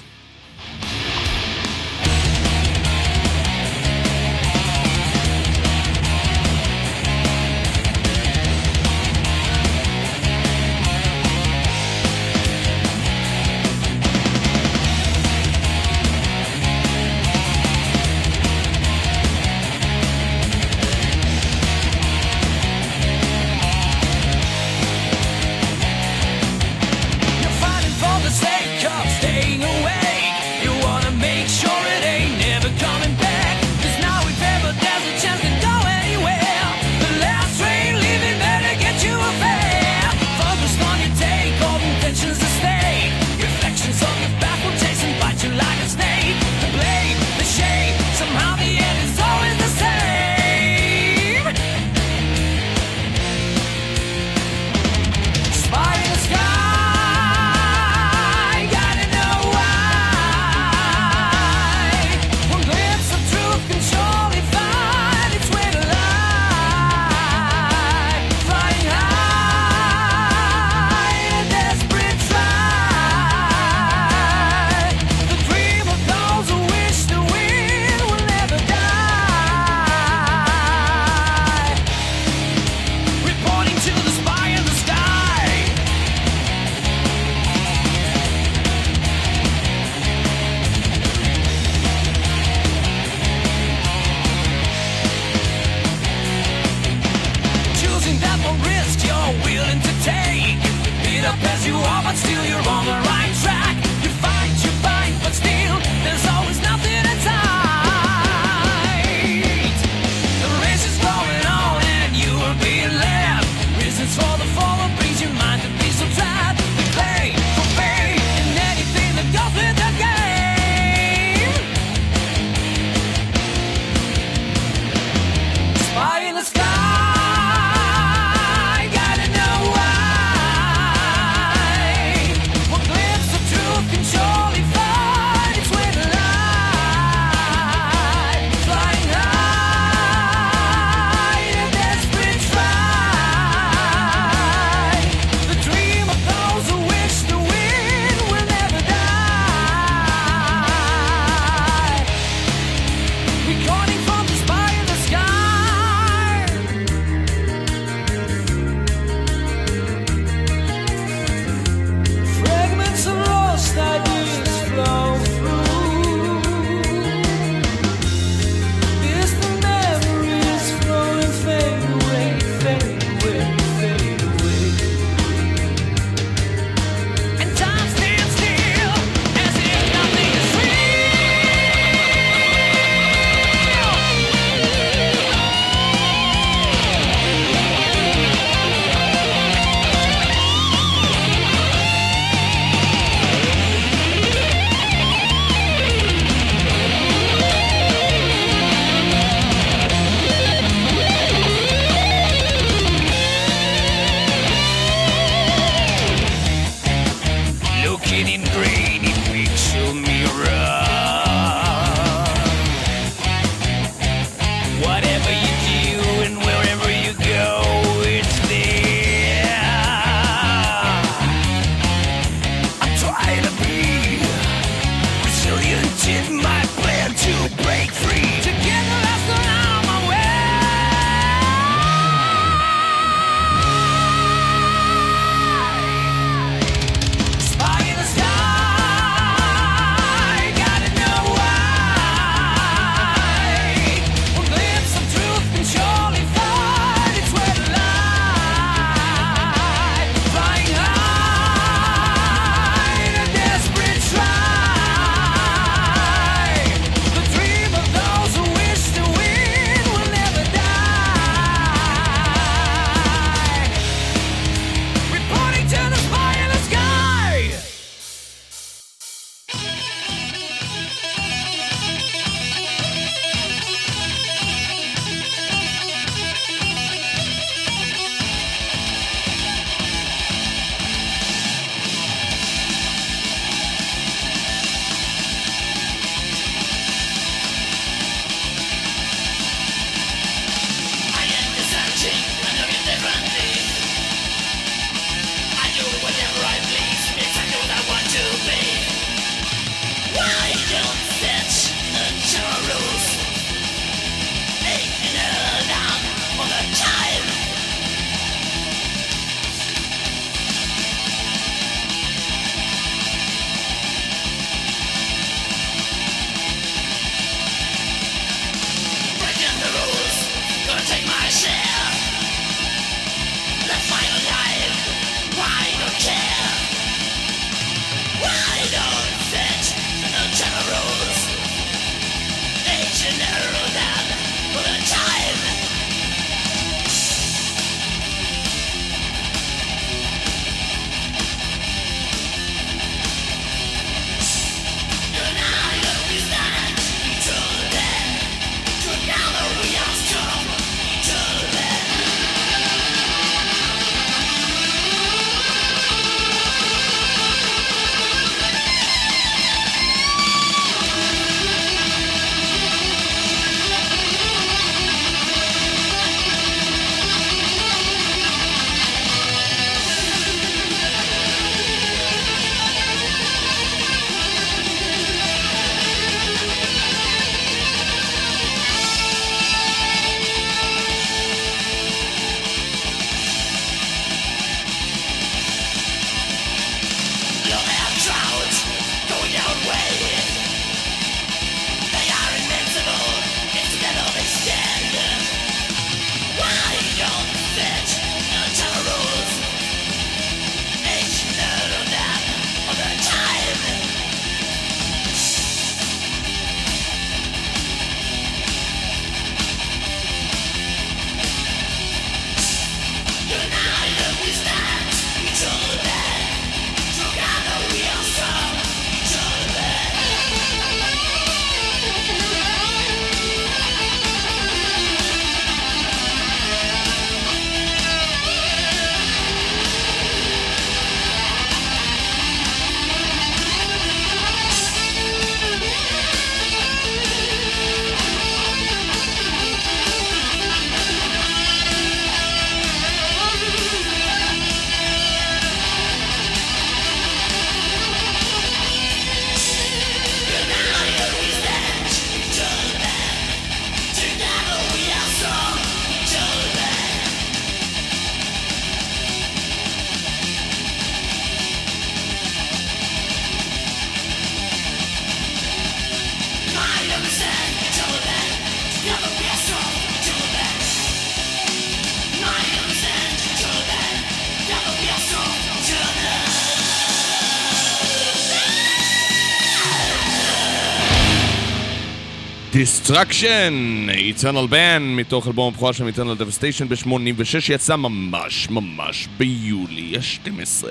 Destruction, Eternal Band, מתוך אלבום הבכורה של Eternal Devastation ב-86, יצא ממש ממש ביולי ה-12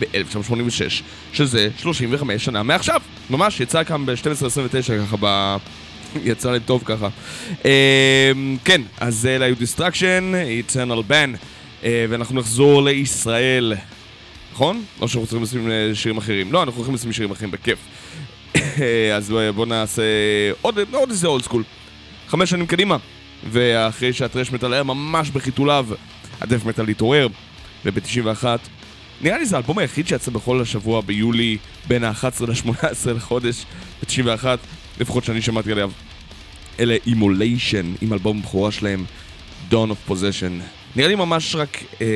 ב-1986, שזה 35 שנה מעכשיו, ממש, יצא כאן ב-12-29 ככה ב... [laughs] יצא לי טוב ככה. אמ, כן, אז אלה היו Destruction, Eternal Band, אה, ואנחנו נחזור לישראל, נכון? או שאנחנו צריכים לשים אה, שירים אחרים? לא, אנחנו הולכים לשים שירים אחרים, בכיף. [coughs] אז אה, בואו נעשה עוד, עוד איזה old school. חמש שנים קדימה. ואחרי שה thrash metal היה ממש בחיתוליו, ה death metal התעורר, וב-91. נראה לי זה האלבום היחיד שיצא בכל השבוע ביולי בין ה-11 ל-18 לחודש ב-91, לפחות שאני שמעתי עליו. אלה Immolation עם אלבום בכורה שלהם, Dawn of Possession. נראה לי ממש רק אה,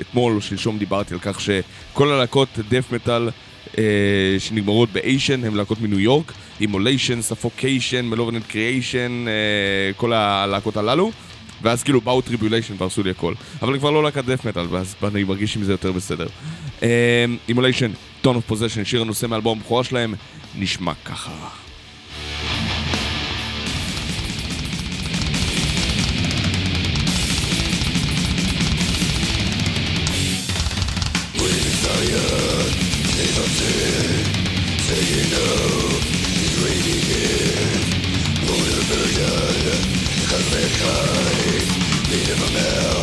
אתמול או שלשום דיברתי על כך שכל הלהקות death metal שנגמרות ב ation הם להקות מניו יורק, Immolation, Suffocation, Malevolent Creation, אה, כל הלהקות הללו. ואז כאילו באו Tribulation והרסו לי הכל. אבל הם כבר לא להקת death metal, ואז אני מרגיש עם זה יותר בסדר. Immolation, Dawn of Possession, שיר הנושא מאלבום הבכורה שלהם, נשמע ככה. כן,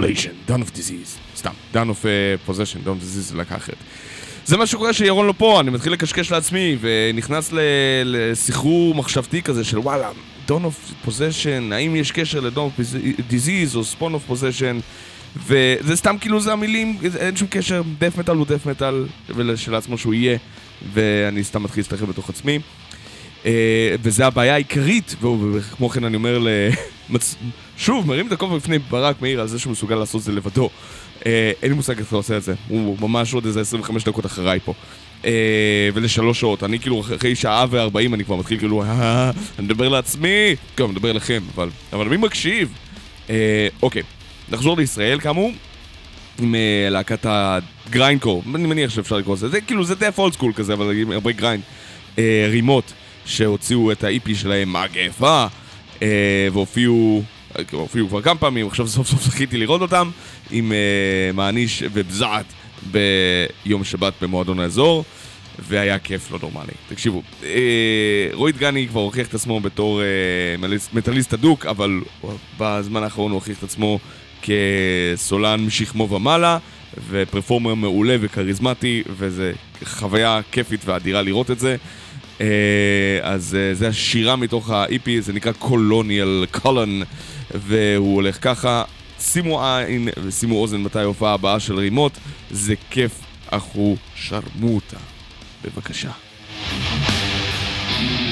אימוליישן, Dawn of Disease, סתם, Dawn of uh, Possession, Dawn of Disease זה להקה אחרת. זה מה שקורה שירון לא פה, אני מתחיל לקשקש לעצמי, ונכנס לסחרור מחשבתי כזה של וואלה, Dawn of Possession, האם יש קשר ל-Dawn of Disease או Spawn of Possession, וזה סתם כאילו זה המילים, אין שום קשר, דף מטאל הוא דף מטאל, ושלעצמו שהוא יהיה, ואני סתם מתחיל להסתכל בתוך עצמי. אה, וזה הבעיה העיקרית, וכמו כן אני אומר ל... [laughs] שוב, מרים את הכובע בפני ברק מאיר על זה שהוא מסוגל לעשות את זה לבדו. אה, אין לי מושג איך אתה עושה את זה, הוא ממש עוד איזה 25 דקות אחריי פה. אה, ולשלוש שעות, אני כאילו אחרי שעה וארבעים אני כבר מתחיל כאילו, "אה, אני מדבר לעצמי, טוב, אני מדבר אליכם, אבל, אבל מי מקשיב? אה, אוקיי, נחזור לישראל כאמור. עם אה, להקת ה grindcore, אני מניח שאפשר לקרוא לזה, זה כאילו זה death old school כזה, אבל עם הרבה grind. אה, רימות, שהוציאו את ה-EP שלהם מגפה, אה, והופיעו, הופיעו כבר כמה פעמים, עכשיו סוף סוף זכיתי לראות אותם, עם אה, מעניש ובזעת ביום שבת במועדון האזור. והיה כיף לא נורמלי. תקשיבו, אה, רועי דגני כבר הוכיח את עצמו בתור מליס- מטאליסט הדוק, אבל בזמן האחרון הוא הוכיח את עצמו כסולן משכמו ומעלה, ופרפורמר מעולה וכריזמטי, וזו חוויה כיפית ואדירה לראות את זה. אה, אז אה, זה השירה מתוך ה-EP, זה נקרא קולוניאל קולון, והוא הולך ככה. שימו עין ושימו אוזן מתי ההופעה הבאה של רימות, זה כיף, אחו שרמוטה. בבקשה. Thank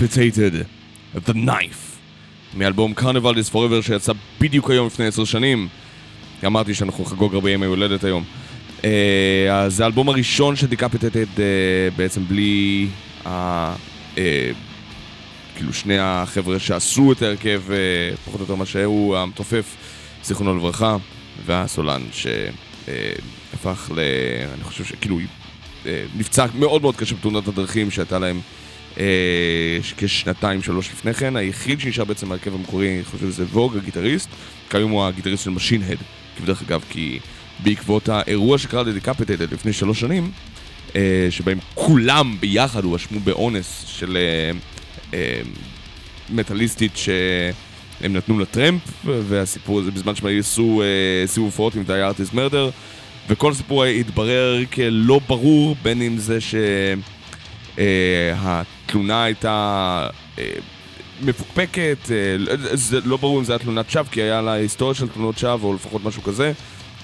Decapitated, The Knife, מאלבום Carnival is Forever שיצא בדיוק היום לפני עשר שנים. אמרתי שאנחנו נחגוג ימי הולדת היום. Uh, אז זה האלבום הראשון של Decapitated uh, בעצם בלי ה... Uh, כאילו שני החבר'ה שעשו את ההרכב, uh, פחות או יותר מה שהוא המתופף, זיכרונו לברכה, והסולן שהפך ל... אני חושב שכאילו נפצע מאוד מאוד קשה בתאונת הדרכים שהייתה להם כשנתיים שלוש לפני כן. היחיד שנשאר בעצם מהרכב המקורי, אני חושב שזה Vogg, הגיטריסט, כיום הוא הגיטריסט של Machine Head. כבדרך אגב, כי בעקבות האירוע שקרה ל Decapitated לפני שלוש שנים, אה, שבהם כולם ביחד הואשמו באונס של אה, אה, מטאליסטית שהם נתנו לטרמפ, והסיפור הזה בזמן שהם עשו אה, סיבוב הופעות עם Thy Art Is Murder, וכל הסיפור התברר כלא ברור, בין אם זה שהתלונה הייתה אה, מפוקפקת, אה, זה לא ברור אם זה היה תלונת שווא, כי היה לה היסטוריה של תלונות שווא, או לפחות משהו כזה,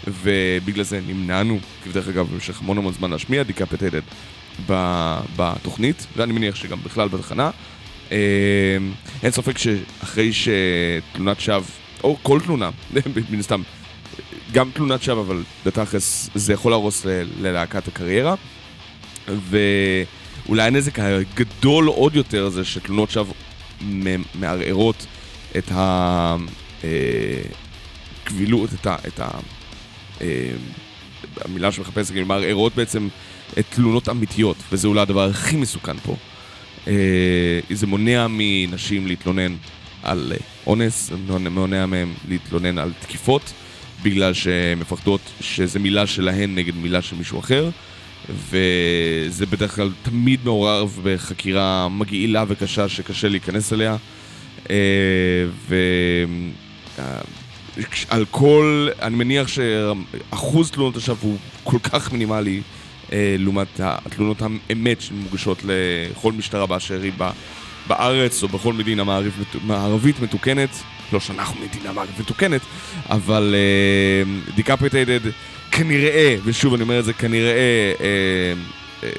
ובגלל זה נמנענו, כבדרך אגב, במשך המון המון זמן להשמיע דיקפטדד בתוכנית, ואני מניח שגם בכלל בתחנה. אה, אין ספק שאחרי שתלונת שווא, או כל תלונה, [laughs] מן הסתם, גם תלונת שווא, אבל בתכלס זה יכול להרוס ללהקת הקריירה. ואולי הנזק הגדול עוד יותר זה שתלונות שווא מערערות את הקבילות, את ה... את ה אה, המילה שמחפש, כאילו מערערות בעצם את תלונות אמיתיות, וזה אולי הדבר הכי מסוכן פה. אה, זה מונע מנשים להתלונן על אה, אונס, מונע מהם להתלונן על תקיפות, בגלל שהן מפחדות שזה מילה שלהן נגד מילה של מישהו אחר, וזה בדרך כלל תמיד מעורר בחקירה מגעילה וקשה שקשה להיכנס אליה. אה, ו... אה, כל, אני מניח שאחוז תלונות השווא הוא כל כך מינימלי אה, לעומת התלונות האמת שמוגשות לכל משטרה באשר היא בארץ או בכל מדינה מערב, מערבית מתוקנת. לא שאנחנו מדינה מערבית מתוקנת, אבל דיקפטיידד כנראה, ושוב אני אומר את זה, כנראה אה, אה,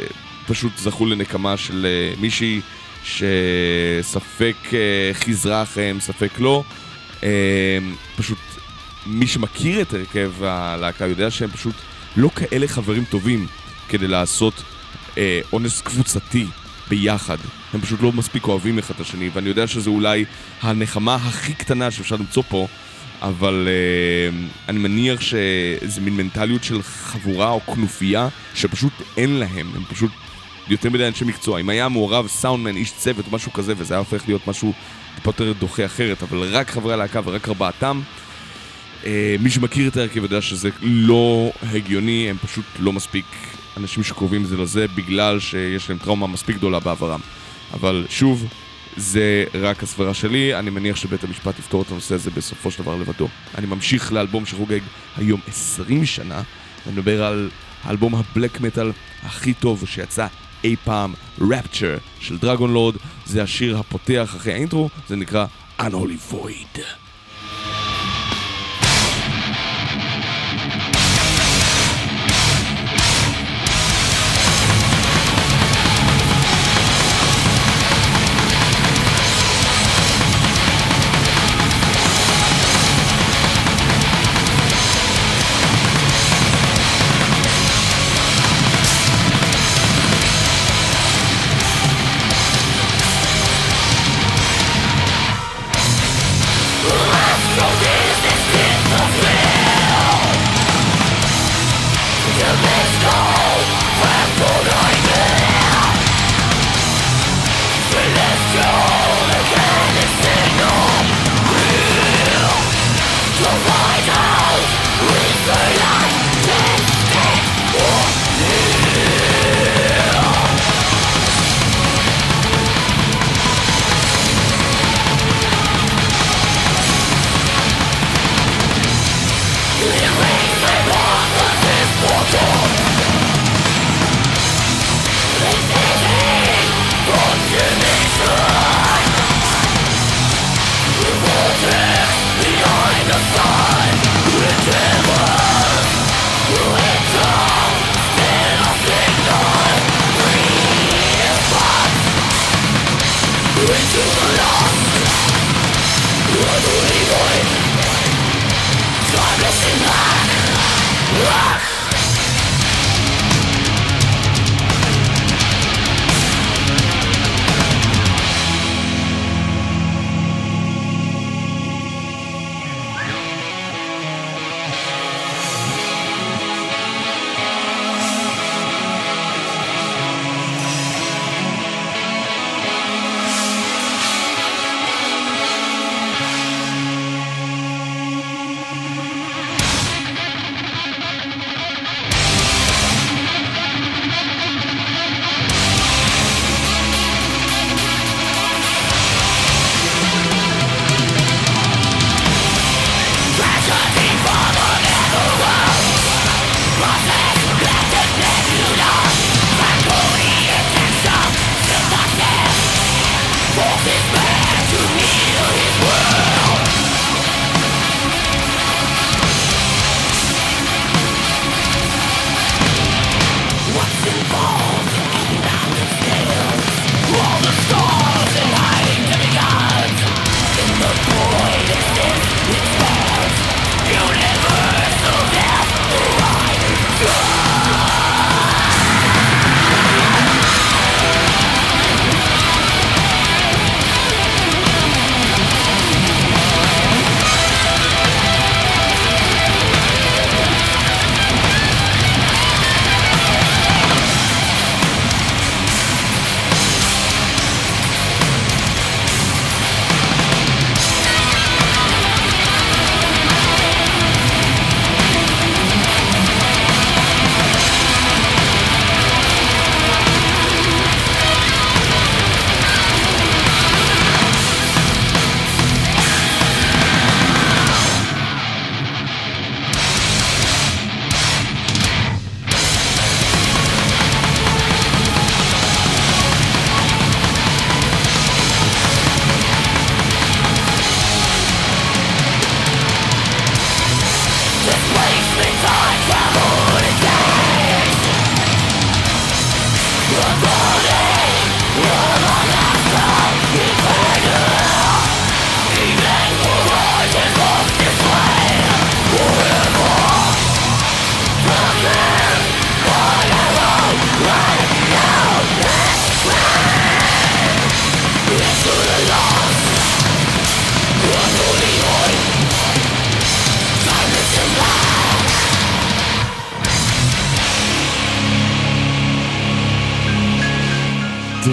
פשוט זכו לנקמה של אה, מישהי שספק אה, חיזרה אחריהם, ספק לא. אה, פשוט מי שמכיר את הרכב הלהקה יודע שהם פשוט לא כאלה חברים טובים כדי לעשות אה, אונס קבוצתי ביחד. הם פשוט לא מספיק אוהבים אחד את השני, ואני יודע שזו אולי הנחמה הכי קטנה שאפשר למצוא פה, אבל אה, אני מניח שזה מין מנטליות של חבורה או כנופיה שפשוט אין להם, הם פשוט יותר מדי אנשי מקצוע. אם היה מעורב סאונדמן, איש צוות משהו כזה, וזה היה הופך להיות משהו טיפה יותר דוחה אחרת, אבל רק חברי הלהקה ורק ארבעתם, אה, מי שמכיר את ההרכב יודע שזה לא הגיוני, הם פשוט לא מספיק אנשים שקרובים זה לזה בגלל שיש להם טראומה מספיק גדולה בעברם. אבל שוב, זה רק הסברה שלי, אני מניח שבית המשפט יפתור את הנושא הזה בסופו של דבר לבדו. אני ממשיך לאלבום שחוגג היום 20 שנה, ואני מדבר על האלבום הבלק מטאל הכי טוב שיצא אי פעם, Rapture של דרגון לורד, זה השיר הפותח אחרי האינטרו, זה נקרא Unholy Void.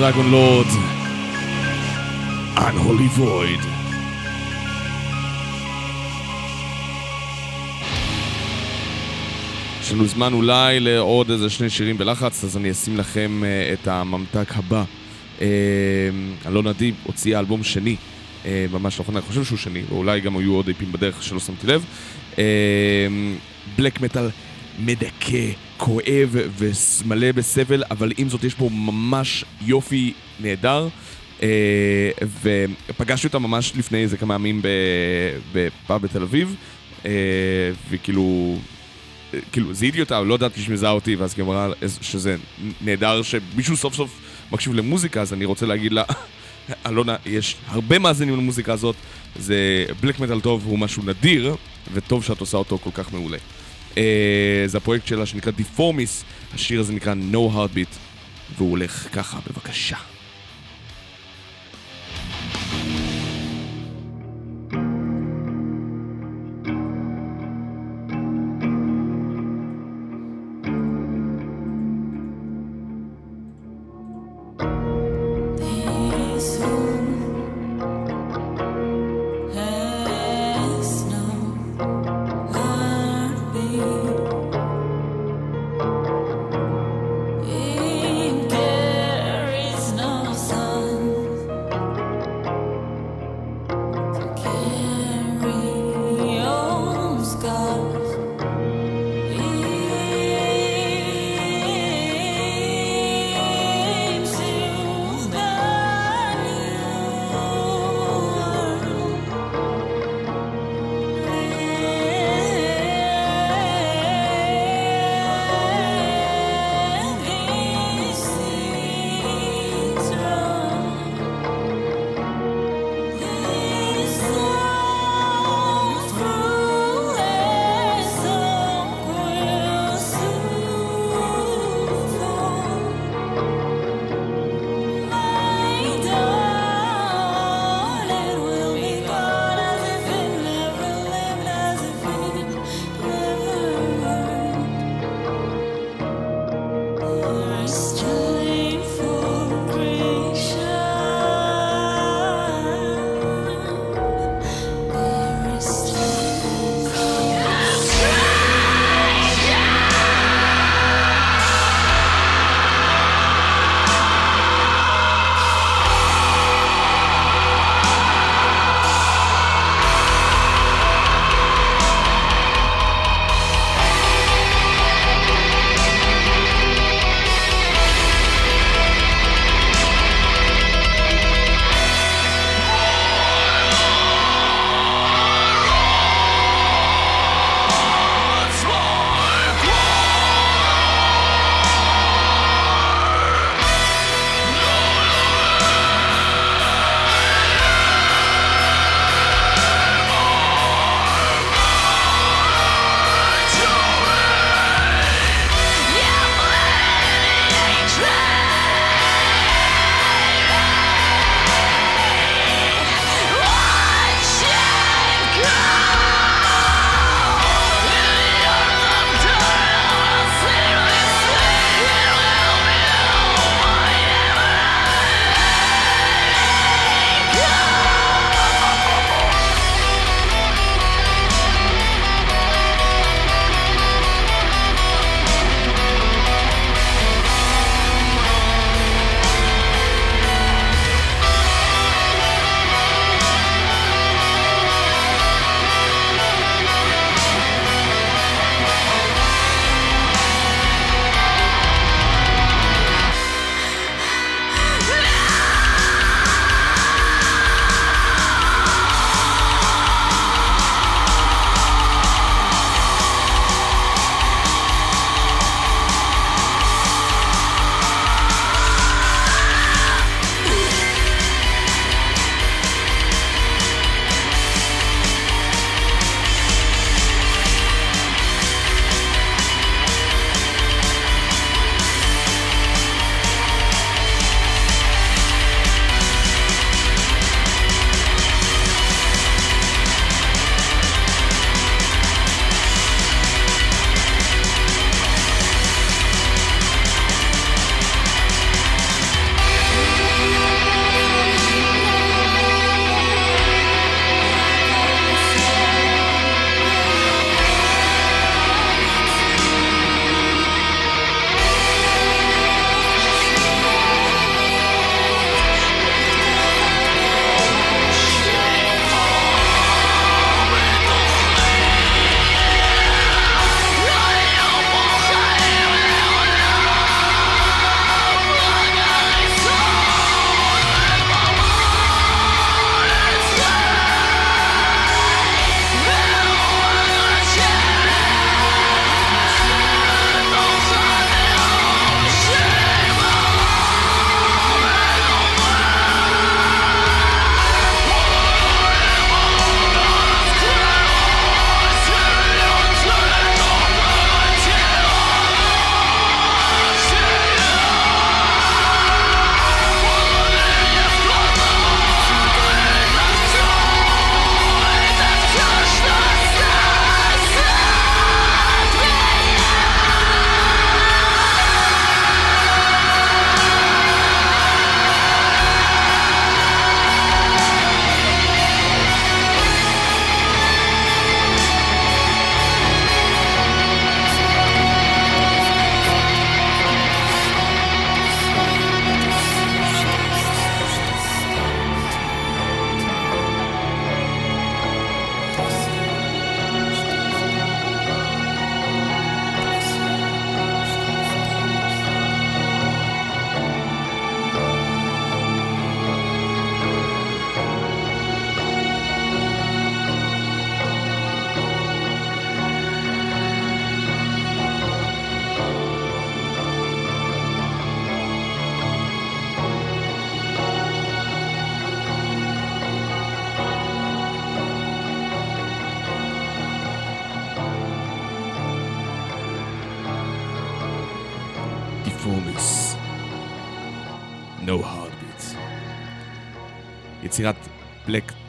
דרגון לורד. Unholy Void. יש לנו זמן אולי לעוד איזה שני שירים בלחץ, אז אני אשים לכם אה, את הממתק הבא. אה, אלון אדיב הוציאה אלבום שני, אה, ממש לאחרונה, אני חושב שהוא שני, ואולי גם היו עוד איפים בדרך שלא שמתי לב. בלק מטאל מדכא, כואב ומלא בסבל, אבל עם זאת יש בו ממש יופי נהדר. אה, ופגשתי אותה ממש לפני איזה כמה ימים בפאב בתל אביב, אה, וכאילו... כאילו, זיהיתי אותה, לא ידעתי שהיא מזהה אותי, ואז היא אמרה שזה נהדר שמישהו סוף סוף מקשיב למוזיקה, אז אני רוצה להגיד לה, [laughs] אלונה, יש הרבה מאזינים למוזיקה הזאת, זה בלק מטאל טוב, הוא משהו נדיר, וטוב שאת עושה אותו כל כך מעולה. אה, זה הפרויקט שלה שנקרא דיפורמיס, השיר הזה נקרא No Heartbeat, והוא הולך ככה, בבקשה. This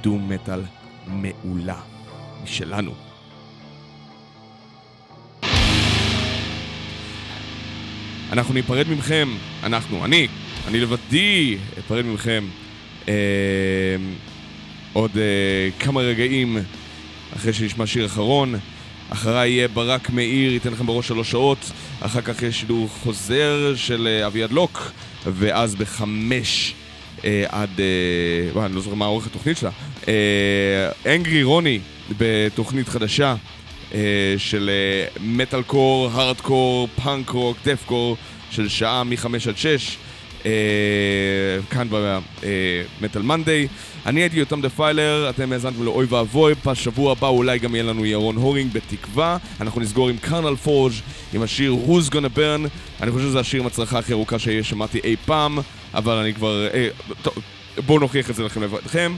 דום מטאל מעולה משלנו. אנחנו ניפרד מכם, אנחנו, אני, אני לבדי אפרד מכם אה, עוד אה, כמה רגעים אחרי שנשמע שיר אחרון. אחריי יהיה ברק מאיר, ייתן לכם בראש שלוש שעות. אחר כך יש שידור חוזר של אה, אביעד לוק, ואז בחמש עד... אה, וואי, אני לא זוכר מה אורך התוכנית שלה. אה, אנגרי רוני בתוכנית חדשה. אה, של metalcore, hardcore, punk rock, deathcore של שעה מ-5 עד 6 אה, כאן ב Metal Monday. אני הייתי יותם דפיילר, אתם האזנתם לאוי ואבוי, בשבוע הבא אולי גם יהיה לנו ירון הורינג בתקווה. אנחנו נסגור עם Carnal Forge עם השיר Who's Gonna Burn. אני חושב שזה השיר עם הצלחה הכי ארוכה ששמעתי אי פעם, אבל אני כבר... אה, טוב, בואו נוכיח את זה לכם לבדכם.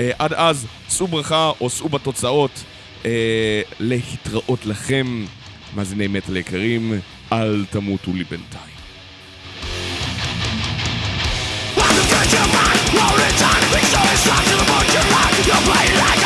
אה, עד אז, שאו ברכה או שאו בתוצאות. אה, להתראות לכם, מאזיני מטאל יקרים, אל תמותו לי בינתיים. Rolling time, we so instructed about your life. You're playing like